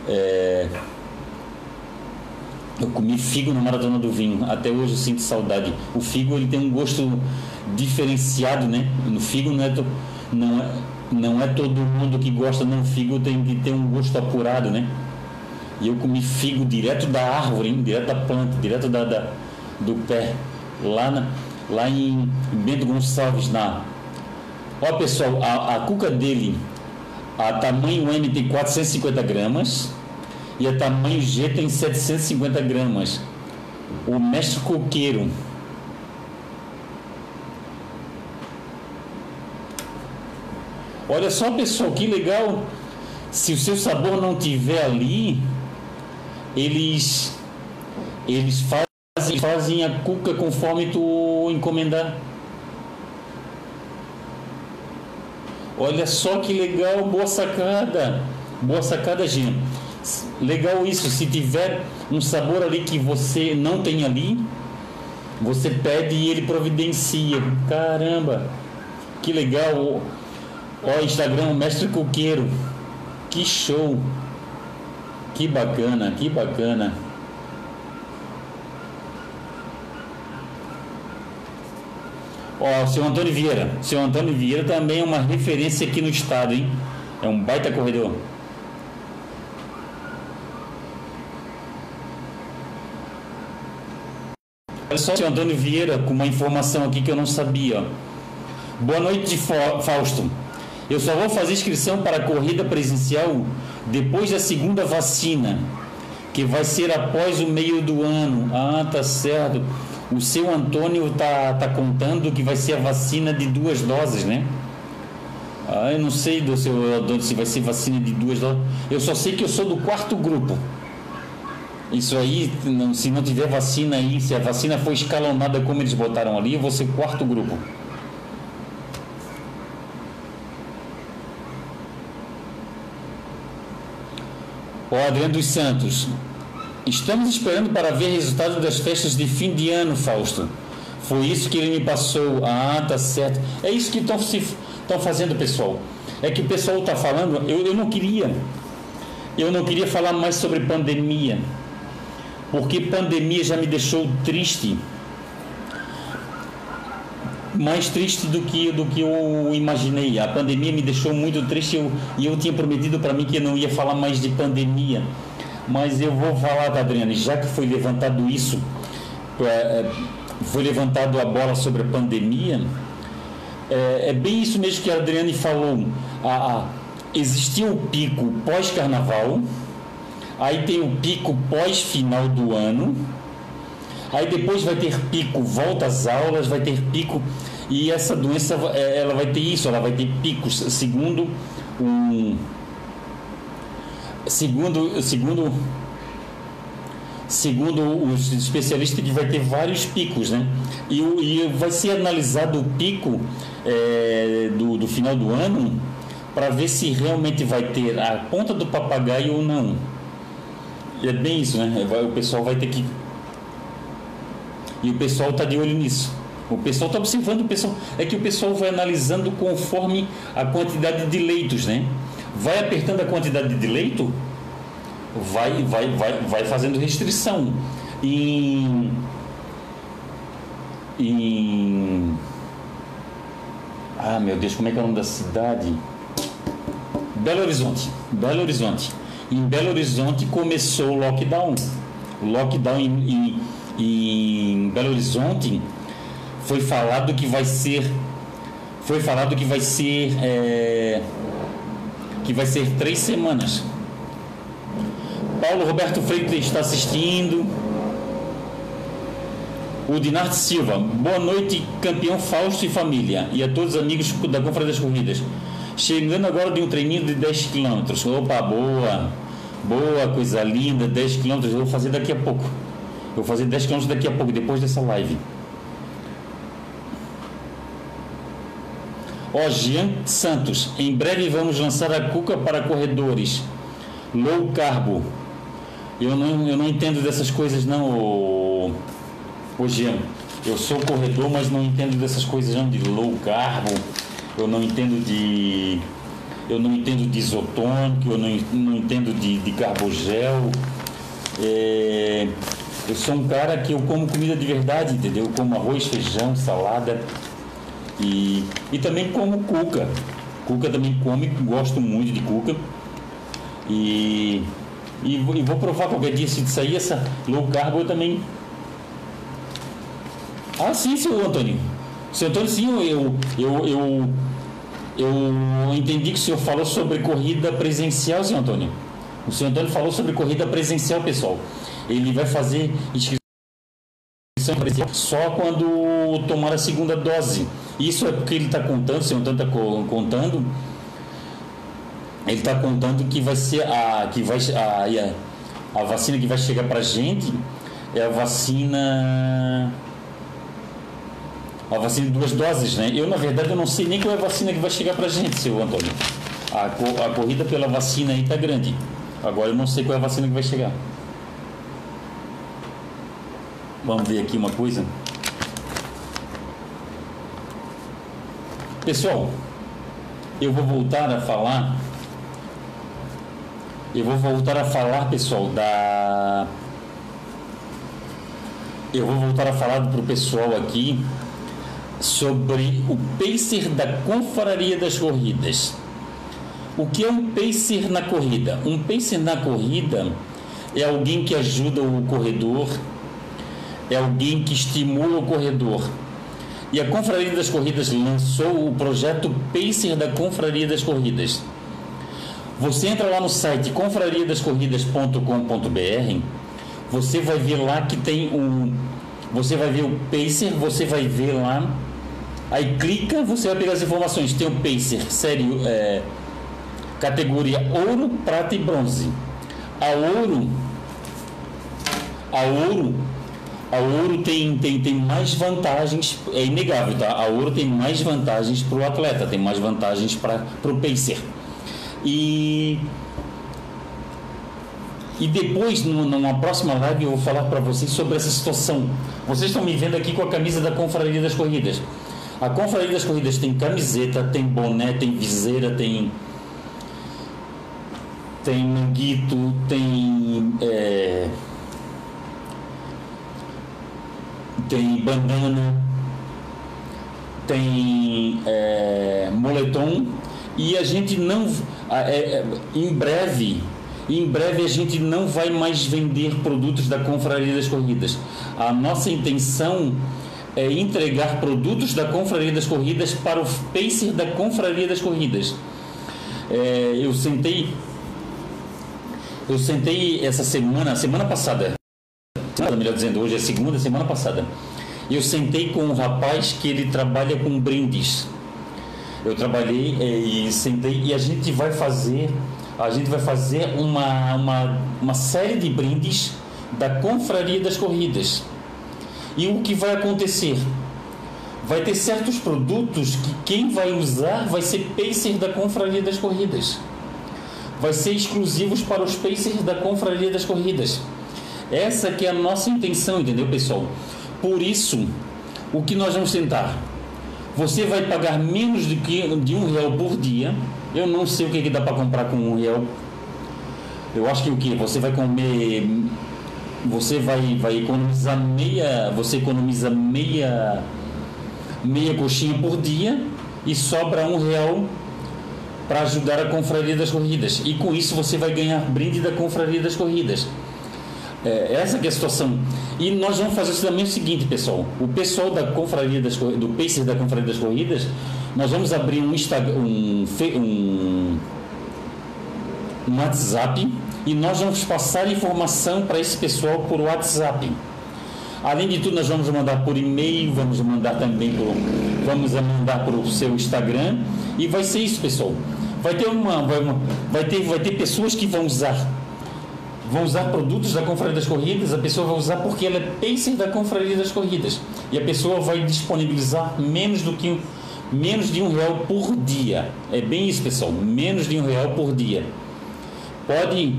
É... Eu comi figo na maratona do vinho. Até hoje eu sinto saudade. O figo ele tem um gosto diferenciado, né? No figo não é, não é não é todo mundo que gosta de um figo tem que ter um gosto apurado, né? E eu comi figo direto da árvore, hein? direto da planta, direto da, da do pé, lá, na, lá em Bento Gonçalves, na. Ó pessoal, a, a cuca dele, a tamanho M tem 450 gramas e a tamanho G tem 750 gramas. O mestre coqueiro Olha só, pessoal, que legal. Se o seu sabor não tiver ali, eles eles fazem, fazem a cuca conforme tu encomendar. Olha só que legal, boa sacada. Boa sacada, Gino. Legal isso, se tiver um sabor ali que você não tem ali, você pede e ele providencia. Caramba, que legal. Ó, Instagram, Mestre Coqueiro. Que show. Que bacana, que bacana. Ó, seu Antônio Vieira. Seu Antônio Vieira também é uma referência aqui no estado, hein? É um baita corredor. Olha só, seu Antônio Vieira, com uma informação aqui que eu não sabia. Boa noite, Fausto. Eu só vou fazer inscrição para a corrida presencial depois da segunda vacina. que vai ser após o meio do ano. Ah, tá certo. O seu Antônio tá, tá contando que vai ser a vacina de duas doses, né? Ah, eu não sei do seu Antônio se vai ser vacina de duas doses. Eu só sei que eu sou do quarto grupo. Isso aí, não, se não tiver vacina aí, se a vacina for escalonada como eles botaram ali, eu vou ser quarto grupo. O Adriano dos Santos. Estamos esperando para ver resultado das festas de fim de ano, Fausto. Foi isso que ele me passou. Ah, tá certo. É isso que estão fazendo, pessoal. É que o pessoal está falando. Eu, eu não queria. Eu não queria falar mais sobre pandemia. Porque pandemia já me deixou triste mais triste do que, do que eu imaginei. A pandemia me deixou muito triste eu, e eu tinha prometido para mim que não ia falar mais de pandemia. Mas eu vou falar, Adriane, já que foi levantado isso, é, é, foi levantado a bola sobre a pandemia, é, é bem isso mesmo que a Adriane falou. A, a, existiu o pico pós-carnaval, aí tem o pico pós-final do ano Aí depois vai ter pico, volta às aulas, vai ter pico e essa doença é, ela vai ter isso, ela vai ter picos segundo um segundo segundo segundo os especialistas que vai ter vários picos, né? E, e vai ser analisado o pico é, do, do final do ano para ver se realmente vai ter a ponta do papagaio ou não. E é bem isso, né? O pessoal vai ter que e o pessoal está de olho nisso. O pessoal está observando, o pessoal é que o pessoal vai analisando conforme a quantidade de leitos, né? Vai apertando a quantidade de leito, vai, vai, vai, vai fazendo restrição. Em, em ah meu Deus, como é que é o nome da cidade? Belo Horizonte. Belo Horizonte. Em Belo Horizonte começou o lockdown. O lockdown em, em em Belo Horizonte, foi falado que vai ser foi falado que vai ser é, que vai ser três semanas. Paulo Roberto Freitas está assistindo. O Dinarte Silva, boa noite, campeão Fausto e família, e a todos os amigos da Confraria das Corridas. Chegando agora de um treininho de 10 km. Opa, boa, boa, coisa linda, 10 km, vou fazer daqui a pouco. Eu vou fazer 10 km daqui a pouco, depois dessa live. Ó, Jean Santos, em breve vamos lançar a Cuca para corredores. Low carbo. Eu não, eu não entendo dessas coisas não, ô, ô Jean. Eu sou corredor, mas não entendo dessas coisas não, de low carbo. Eu não entendo de. Eu não entendo de isotônico, eu não, não entendo de, de carbogel. É, eu sou um cara que eu como comida de verdade, entendeu? Eu como arroz, feijão, salada e, e também como cuca. Cuca também come, gosto muito de cuca. E, e, e vou provar qualquer dia se sair essa low carb eu também. Ah, sim, seu Antônio. Seu Antônio, sim, eu, eu, eu, eu entendi que o senhor falou sobre corrida presencial, seu Antônio. O senhor Antônio falou sobre corrida presencial, pessoal ele vai fazer inscrição só quando tomar a segunda dose. Isso é porque ele está contando, se não está contando, ele está contando que vai ser a que vai a, a vacina que vai chegar para gente é a vacina a vacina de duas doses, né? Eu na verdade eu não sei nem qual é a vacina que vai chegar para gente, seu Antônio. A, a corrida pela vacina aí está grande. Agora eu não sei qual é a vacina que vai chegar. Vamos ver aqui uma coisa. Pessoal, eu vou voltar a falar. Eu vou voltar a falar, pessoal, da. Eu vou voltar a falar para o pessoal aqui sobre o pacer da Confraria das Corridas. O que é um pacer na corrida? Um pacer na corrida é alguém que ajuda o corredor é alguém que estimula o corredor. E a Confraria das Corridas lançou o projeto Pacer da Confraria das Corridas. Você entra lá no site confrariadascorridas.com.br, você vai ver lá que tem um. Você vai ver o Pacer, você vai ver lá. Aí clica, você vai pegar as informações. Tem o Pacer, sério, é, categoria ouro, prata e bronze. A ouro, a ouro, a ouro tem, tem, tem mais vantagens, é inegável, tá? A ouro tem mais vantagens para o atleta, tem mais vantagens para o pacer. E e depois, numa próxima live, eu vou falar para vocês sobre essa situação. Vocês estão me vendo aqui com a camisa da Confraria das Corridas. A Confraria das Corridas tem camiseta, tem boné, tem viseira, tem tem manguito, tem é, tem bandana, tem é, moletom e a gente não é, é, em breve em breve a gente não vai mais vender produtos da Confraria das Corridas. A nossa intenção é entregar produtos da Confraria das Corridas para o Pacer da Confraria das Corridas. É, eu sentei eu sentei essa semana, semana passada, melhor dizendo, hoje é segunda, semana passada. Eu sentei com um rapaz que ele trabalha com brindes. Eu trabalhei é, e sentei e a gente vai fazer, a gente vai fazer uma, uma, uma série de brindes da Confraria das Corridas. E o que vai acontecer? Vai ter certos produtos que quem vai usar vai ser pacer da Confraria das Corridas vai ser exclusivos para os Pacers da Confraria das Corridas. Essa que é a nossa intenção, entendeu, pessoal? Por isso, o que nós vamos tentar? Você vai pagar menos de, que, de um real por dia. Eu não sei o que, que dá para comprar com um real. Eu acho que o que? Você vai comer. Você vai, vai economizar meia. Você economiza meia. Meia coxinha por dia e sobra um real para ajudar a Confraria das Corridas. E com isso você vai ganhar brinde da Confraria das Corridas. É, essa é a situação. E nós vamos fazer também o seguinte, pessoal. O pessoal da Confraria das do Pacer da Confraria das Corridas, nós vamos abrir um Instagram, um, um, um WhatsApp e nós vamos passar informação para esse pessoal por WhatsApp. Além de tudo, nós vamos mandar por e-mail, vamos mandar também por, vamos mandar para o seu Instagram e vai ser isso, pessoal. Vai ter uma, vai, uma, vai ter, vai ter pessoas que vão usar vão usar produtos da Confraria das Corridas, a pessoa vai usar porque ela é pacer da Confraria das Corridas. E a pessoa vai disponibilizar menos do que menos de um real por dia. É bem isso, pessoal. Menos de um real por dia. Pode,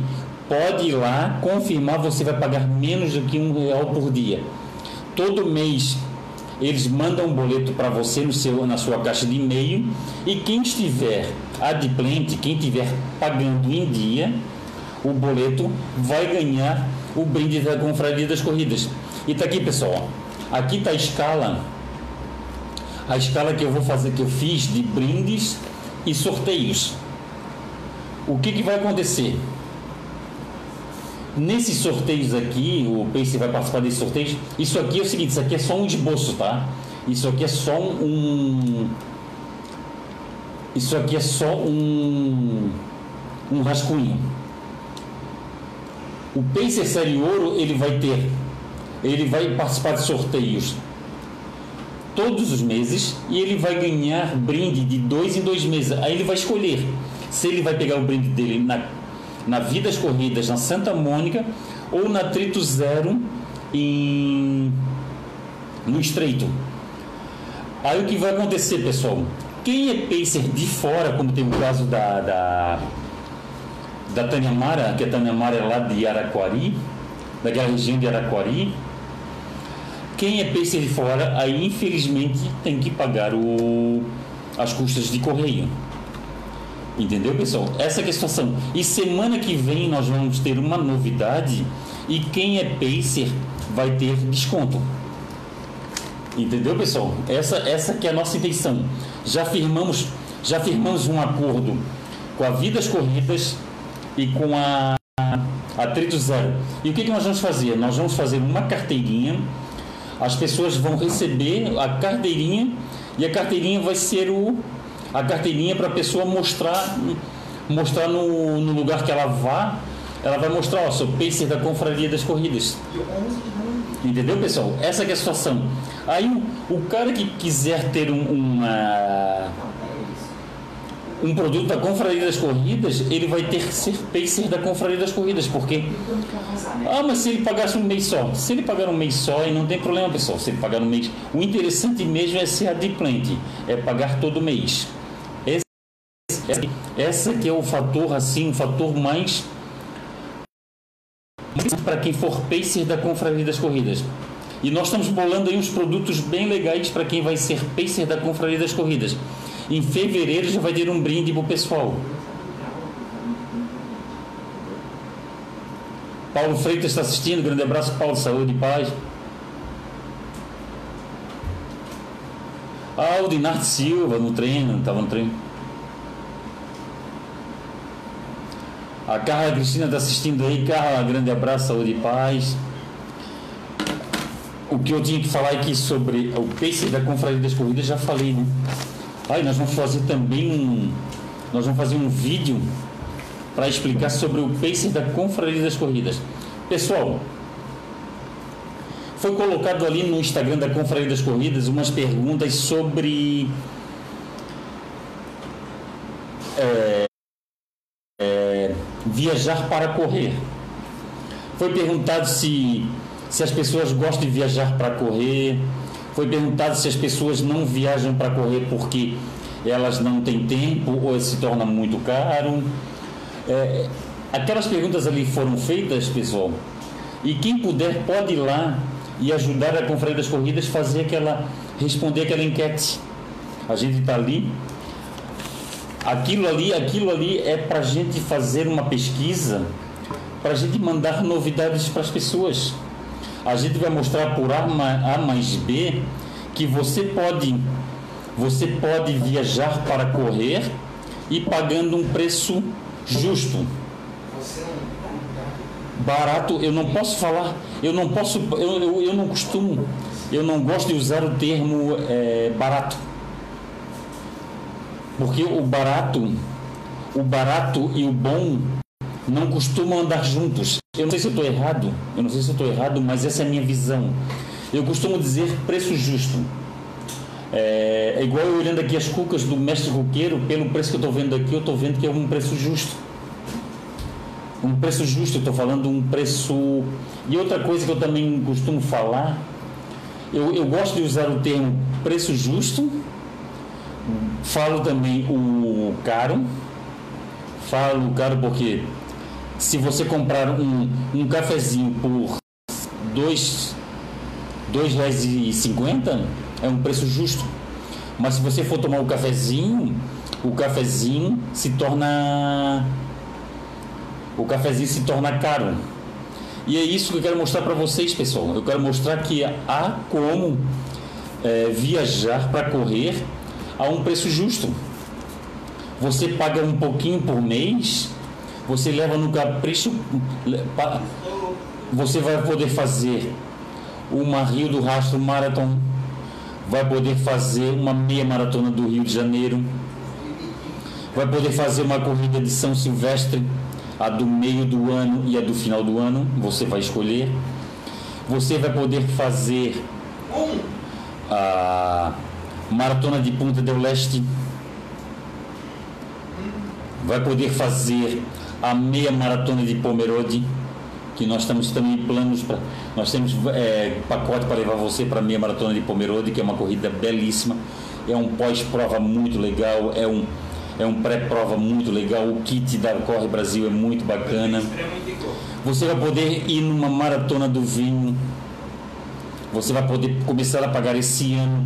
pode ir lá confirmar, você vai pagar menos do que um real por dia. Todo mês eles mandam um boleto para você no seu, na sua caixa de e-mail e quem estiver adimplente, quem estiver pagando em dia, o boleto vai ganhar o brinde da Confraria das Corridas. E está aqui, pessoal. Aqui está a escala, a escala que eu vou fazer, que eu fiz de brindes e sorteios. O que, que vai acontecer? Nesses sorteios aqui, o Pace vai participar desses sorteios. Isso aqui é o seguinte, isso aqui é só um esboço, tá? Isso aqui é só um. Isso aqui é só um. Um rascunho. O Pacer Série Ouro, ele vai ter. Ele vai participar de sorteios todos os meses e ele vai ganhar brinde de dois em dois meses. Aí ele vai escolher se ele vai pegar o brinde dele na na Vidas Corridas na Santa Mônica ou na Trito Zero em, no Estreito. Aí o que vai acontecer, pessoal? Quem é pacer de fora, como tem o caso da, da, da Tânia Mara, que a Tânia Mara é lá de Araquari, daquela região de Araquari, quem é pacer de fora, aí infelizmente tem que pagar o, as custas de correio. Entendeu, pessoal? Essa é a situação. E semana que vem nós vamos ter uma novidade e quem é pacer vai ter desconto. Entendeu, pessoal? Essa essa que é a nossa intenção. Já firmamos já firmamos um acordo com a Vidas Corridas e com a Atrito Zero. E o que, que nós vamos fazer? Nós vamos fazer uma carteirinha. As pessoas vão receber a carteirinha e a carteirinha vai ser o a carteirinha para a pessoa mostrar mostrar no, no lugar que ela vá, ela vai mostrar, ó, sou pacer da confraria das corridas. Entendeu, pessoal? Essa é a situação. Aí o, o cara que quiser ter um, uma, um produto da Confraria das Corridas, ele vai ter que ser pacer da Confraria das Corridas, porque ah, mas se ele pagasse um mês só, se ele pagar um mês só, e não tem problema, pessoal, se ele pagar um mês, o interessante mesmo é ser adimplente, é pagar todo mês. Esse, essa que é o fator assim, o fator mais para quem for pacer da Confraria das Corridas. E nós estamos bolando aí uns produtos bem legais para quem vai ser pacer da Confraria das Corridas. Em fevereiro já vai ter um brinde pro pessoal. Paulo Freitas está assistindo, grande abraço, Paulo, saúde e paz. Ah, o Silva no treino, estava no treino. A Carla Cristina está assistindo aí. Carla, grande abraço, saúde e paz. O que eu tinha que falar aqui sobre o pace da Confraria das Corridas, já falei, né? Aí nós vamos fazer também um. Nós vamos fazer um vídeo para explicar sobre o pace da Confraria das Corridas. Pessoal, foi colocado ali no Instagram da Confraria das Corridas umas perguntas sobre. É, viajar para correr. Foi perguntado se, se as pessoas gostam de viajar para correr. Foi perguntado se as pessoas não viajam para correr porque elas não têm tempo ou se torna muito caro. É, aquelas perguntas ali foram feitas, pessoal. E quem puder pode ir lá e ajudar a Conferência das Corridas fazer aquela responder aquela enquete. A gente está ali Aquilo ali, aquilo ali é para a gente fazer uma pesquisa, para a gente mandar novidades para as pessoas. A gente vai mostrar por A, A mais B que você pode, você pode viajar para correr e pagando um preço justo. Barato, eu não posso falar, eu não posso, eu, eu, eu não costumo, eu não gosto de usar o termo é, barato porque o barato, o barato e o bom não costumam andar juntos. Eu não sei se eu estou errado, eu não sei se eu estou errado, mas essa é a minha visão. Eu costumo dizer preço justo. É, é igual eu olhando aqui as cucas do mestre roqueiro, pelo preço que eu estou vendo aqui, eu estou vendo que é um preço justo. Um preço justo, eu estou falando um preço. E outra coisa que eu também costumo falar, eu, eu gosto de usar o termo preço justo Falo também o caro. Falo caro porque se você comprar um, um cafezinho por dois, dois reais e cinquenta é um preço justo. Mas se você for tomar o cafezinho, o cafezinho se torna o cafezinho se torna caro. E é isso que eu quero mostrar para vocês, pessoal. Eu quero mostrar que há como é, viajar para correr a um preço justo. Você paga um pouquinho por mês, você leva no capricho, você vai poder fazer uma Rio do Rastro Marathon, vai poder fazer uma meia maratona do Rio de Janeiro, vai poder fazer uma corrida de São Silvestre, a do meio do ano e a do final do ano, você vai escolher. Você vai poder fazer a Maratona de Punta del Leste. Vai poder fazer a meia maratona de Pomerode, que nós estamos também planos para. Nós temos é, pacote para levar você para a meia maratona de Pomerode, que é uma corrida belíssima. É um pós-prova muito legal, é um, é um pré-prova muito legal. O kit da Corre Brasil é muito bacana. Você vai poder ir numa maratona do vinho. Você vai poder começar a pagar esse ano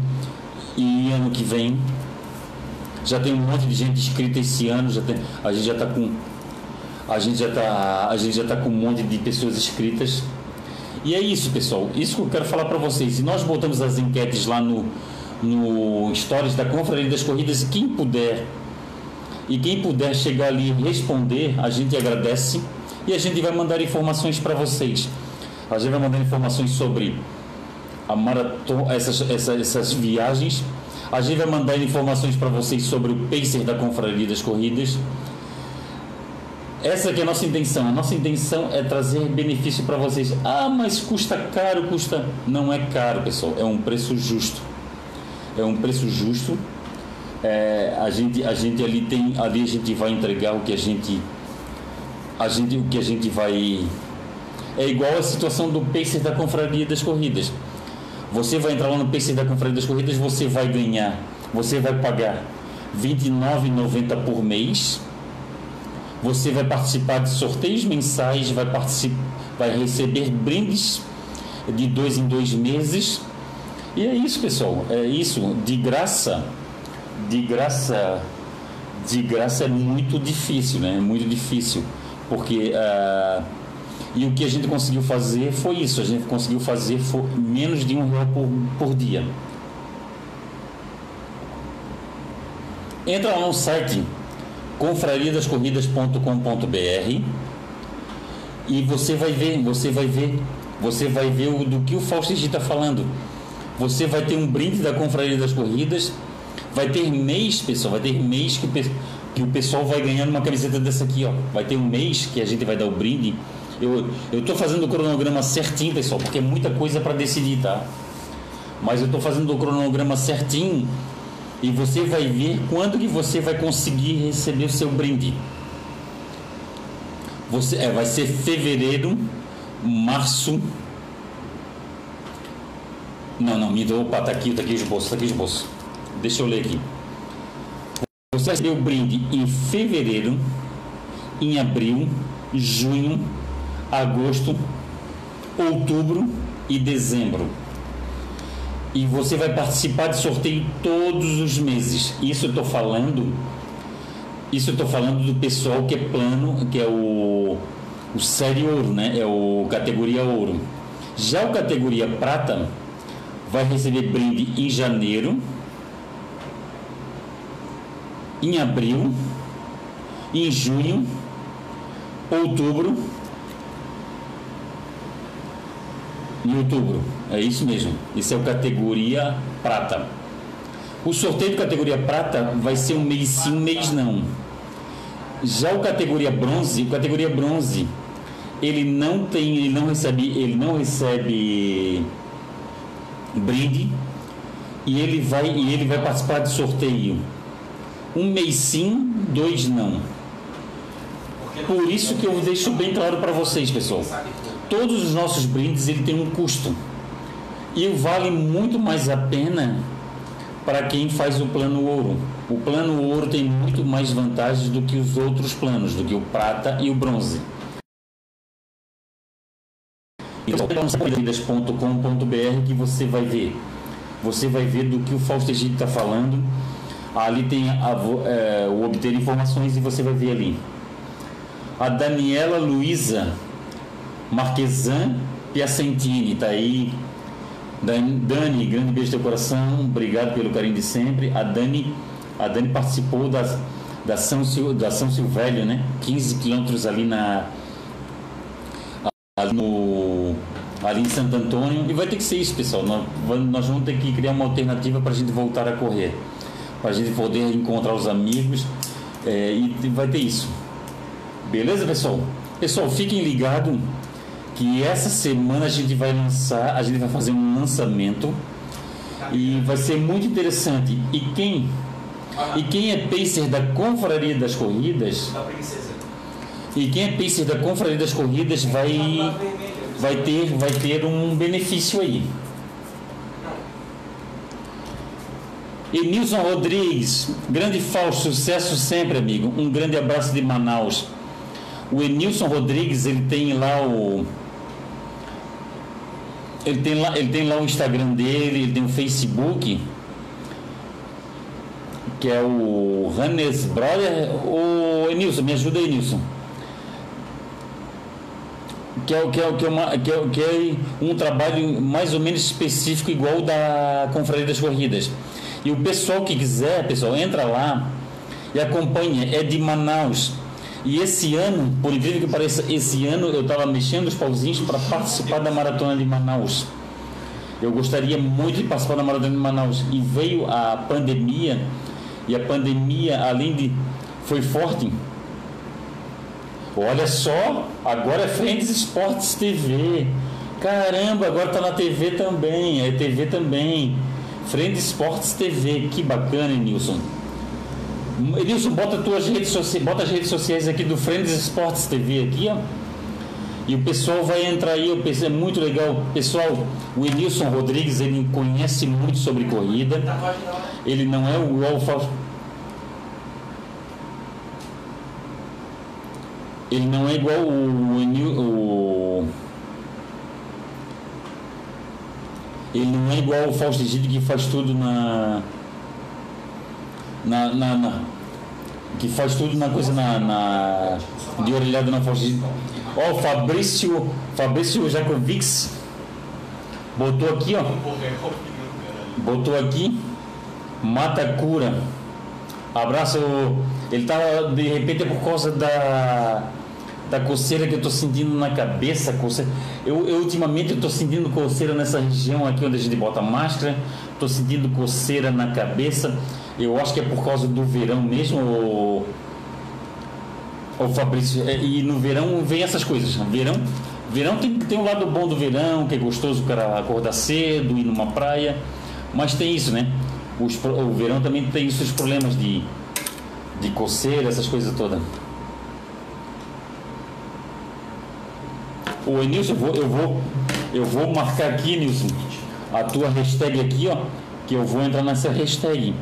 e ano que vem já tem um monte de gente inscrita esse ano, já tem, a gente já está com a gente já está a gente já tá com um monte de pessoas inscritas. E é isso, pessoal. Isso que eu quero falar para vocês. E nós botamos as enquetes lá no no stories da Confraria das Corridas e quem puder e quem puder chegar ali e responder, a gente agradece e a gente vai mandar informações para vocês. A gente vai mandar informações sobre a maratona, essas, essas, essas viagens. A gente vai mandar informações para vocês sobre o pacer da Confraria das Corridas. Essa é a nossa intenção. A nossa intenção é trazer benefício para vocês. Ah, mas custa caro, custa. Não é caro, pessoal. É um preço justo. É um preço justo. É, a gente, a gente ali tem, ali a gente vai entregar o que a gente, a gente, o que a gente vai. É igual a situação do pacer da confraria das corridas. Você vai entrar lá no pacer da confraria das corridas, você vai ganhar, você vai pagar R$ 29,90 por mês você vai participar de sorteios mensais, vai, participar, vai receber brindes de dois em dois meses. E é isso, pessoal. É isso. De graça, de graça, de graça é muito difícil, né? É muito difícil. Porque. Uh, e o que a gente conseguiu fazer foi isso. A gente conseguiu fazer menos de um real por, por dia. Entra lá no site confrariadascorridas.com.br e você vai ver, você vai ver, você vai ver o, do que o Fausto está falando. Você vai ter um brinde da Confraria das Corridas, vai ter mês, pessoal, vai ter mês que, que o pessoal vai ganhando uma camiseta dessa aqui, ó. Vai ter um mês que a gente vai dar o brinde. Eu eu fazendo o cronograma certinho, pessoal, porque é muita coisa para decidir, tá? Mas eu tô fazendo o cronograma certinho e você vai ver quando que você vai conseguir receber o seu brinde. Você, é, vai ser fevereiro, março. Não, não, me deu. Opa, tá aqui, tá aqui os bolsos, tá aqui os bolsos. Deixa eu ler aqui. Você vai receber o brinde em fevereiro, em abril, junho, agosto, outubro e dezembro e você vai participar de sorteio todos os meses. Isso eu estou falando, isso eu estou falando do pessoal que é plano, que é o, o série ouro, né? É o categoria ouro. Já o categoria prata vai receber brinde em janeiro, em abril, em junho, outubro em outubro. É isso mesmo. Isso é o categoria prata. O sorteio de categoria prata vai ser um mês sim, um mês não. Já o categoria bronze, o categoria bronze, ele não tem, ele não recebe, ele não recebe brinde e ele vai e ele vai participar de sorteio. Um mês sim, dois não. Por isso que eu deixo bem claro para vocês, pessoal todos os nossos brindes ele tem um custo e vale muito mais a pena para quem faz o plano ouro. O plano ouro tem muito mais vantagens do que os outros planos, do que o prata e o bronze. Então, que você vai ver. Você vai ver do que o Fausto Egito está falando. Ali tem a, é, o obter informações e você vai ver ali. A Daniela Luiza Marquesan Piacentini, tá aí. Dani, grande beijo do coração, obrigado pelo carinho de sempre. A Dani, a Dani participou das, da, São, da São Silvélio, né? 15 quilômetros ali na. Ali, no, ali em Santo Antônio. E vai ter que ser isso, pessoal. Nós, nós vamos ter que criar uma alternativa para a gente voltar a correr. Para a gente poder encontrar os amigos. É, e vai ter isso. Beleza, pessoal? Pessoal, fiquem ligados que essa semana a gente vai lançar, a gente vai fazer um lançamento e vai ser muito interessante. E quem e quem é pacer da Confraria das Corridas? E quem é pacer da Confraria das Corridas vai vai ter vai ter um benefício aí. Nilson Rodrigues, grande falso sucesso sempre, amigo. Um grande abraço de Manaus. O Enilson Rodrigues, ele tem lá o ele tem lá, ele tem lá o Instagram dele, ele tem o Facebook, que é o Hannes Brother. O Enilson, me ajuda aí, Enilson. Que é, que, é, que, é uma, que, é, que é um trabalho mais ou menos específico, igual da Confraria das Corridas. E o pessoal que quiser, pessoal, entra lá e acompanha. É de Manaus. E esse ano, por incrível que pareça, esse ano eu estava mexendo os pauzinhos para participar da maratona de Manaus. Eu gostaria muito de participar da maratona de Manaus. E veio a pandemia, e a pandemia, além de. foi forte. Olha só, agora é Friends Esportes TV. Caramba, agora tá na TV também, é TV também. Friends Esportes TV, que bacana, Nilson. Nilson, bota tuas redes sociais, bota as redes sociais aqui do Friends Esportes TV aqui, ó. E o pessoal vai entrar aí, é muito legal. Pessoal, o Enilson Rodrigues, ele conhece muito sobre corrida. Ele não é o Alfa. Ele não é igual o, o, Ele não é igual o Fausto Egídio que faz tudo na na, na, na, que faz tudo na coisa na, na de orelhada na Egídio. Ó, o Fabrício, Fabrício Jacovics botou aqui, ó. Botou aqui. Mata cura. Abraço. Ele tava de repente por causa da da coceira que eu estou sentindo na cabeça, coceira. Eu, eu ultimamente estou sentindo coceira nessa região aqui onde a gente bota máscara, estou sentindo coceira na cabeça. Eu acho que é por causa do verão mesmo, o, o Fabrício. É, e no verão vem essas coisas. Verão, verão tem, tem um lado bom do verão, que é gostoso o cara acordar cedo, ir numa praia. Mas tem isso, né? Os, o verão também tem esses problemas de, de coceira, essas coisas todas. O Enilson, eu vou, eu vou, eu vou marcar aqui, Nilson, a tua hashtag aqui, ó, que eu vou entrar nessa hashtag.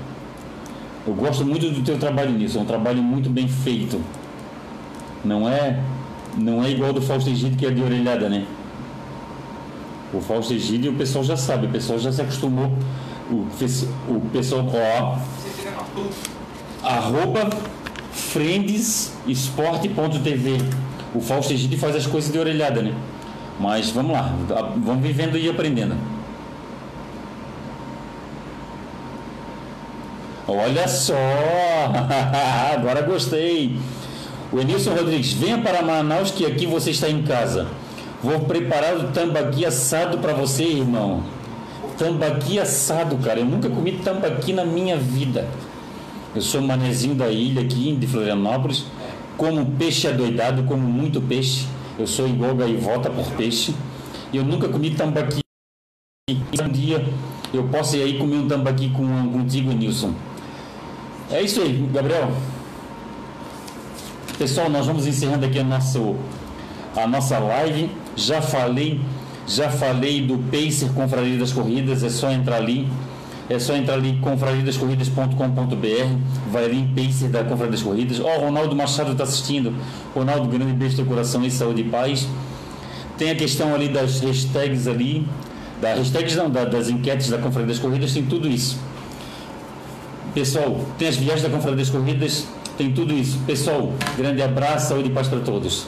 Eu gosto muito do teu trabalho nisso, é um trabalho muito bem feito. Não é, não é igual do Fausto Egídio que é de orelhada, né? O Fausto Egídio o pessoal já sabe, o pessoal já se acostumou. O, o pessoal, ó, arroba friendsport.tv o Fausto Egídio faz as coisas de orelhada, né? Mas vamos lá, vamos vivendo e aprendendo. Olha só! Agora gostei! O Enilson Rodrigues, venha para Manaus que aqui você está em casa. Vou preparar o tambaqui assado para você, irmão. Tambaqui assado, cara. Eu nunca comi tambaqui na minha vida. Eu sou manezinho da ilha aqui de Florianópolis. Como peixe adoidado, como muito peixe. Eu sou igual gaivota por peixe. Eu nunca comi tambaqui. Um dia eu posso ir aí comer um tambaqui com, contigo, Nilson. É isso aí, Gabriel. Pessoal, nós vamos encerrando aqui a nossa, a nossa live. Já falei, já falei do Pacer Confraria das Corridas, é só entrar ali é só entrar ali confrariadascorridas.com.br, vai ali em Pacer da Confraria das Corridas. Ó, oh, Ronaldo Machado está assistindo. Ronaldo, grande beijo do coração e saúde e paz. Tem a questão ali das hashtags ali, da hashtags não, da, das enquetes da Confraria das Corridas, tem tudo isso. Pessoal, tem as viagens da Confraria das Corridas, tem tudo isso. Pessoal, grande abraço, saúde e paz para todos.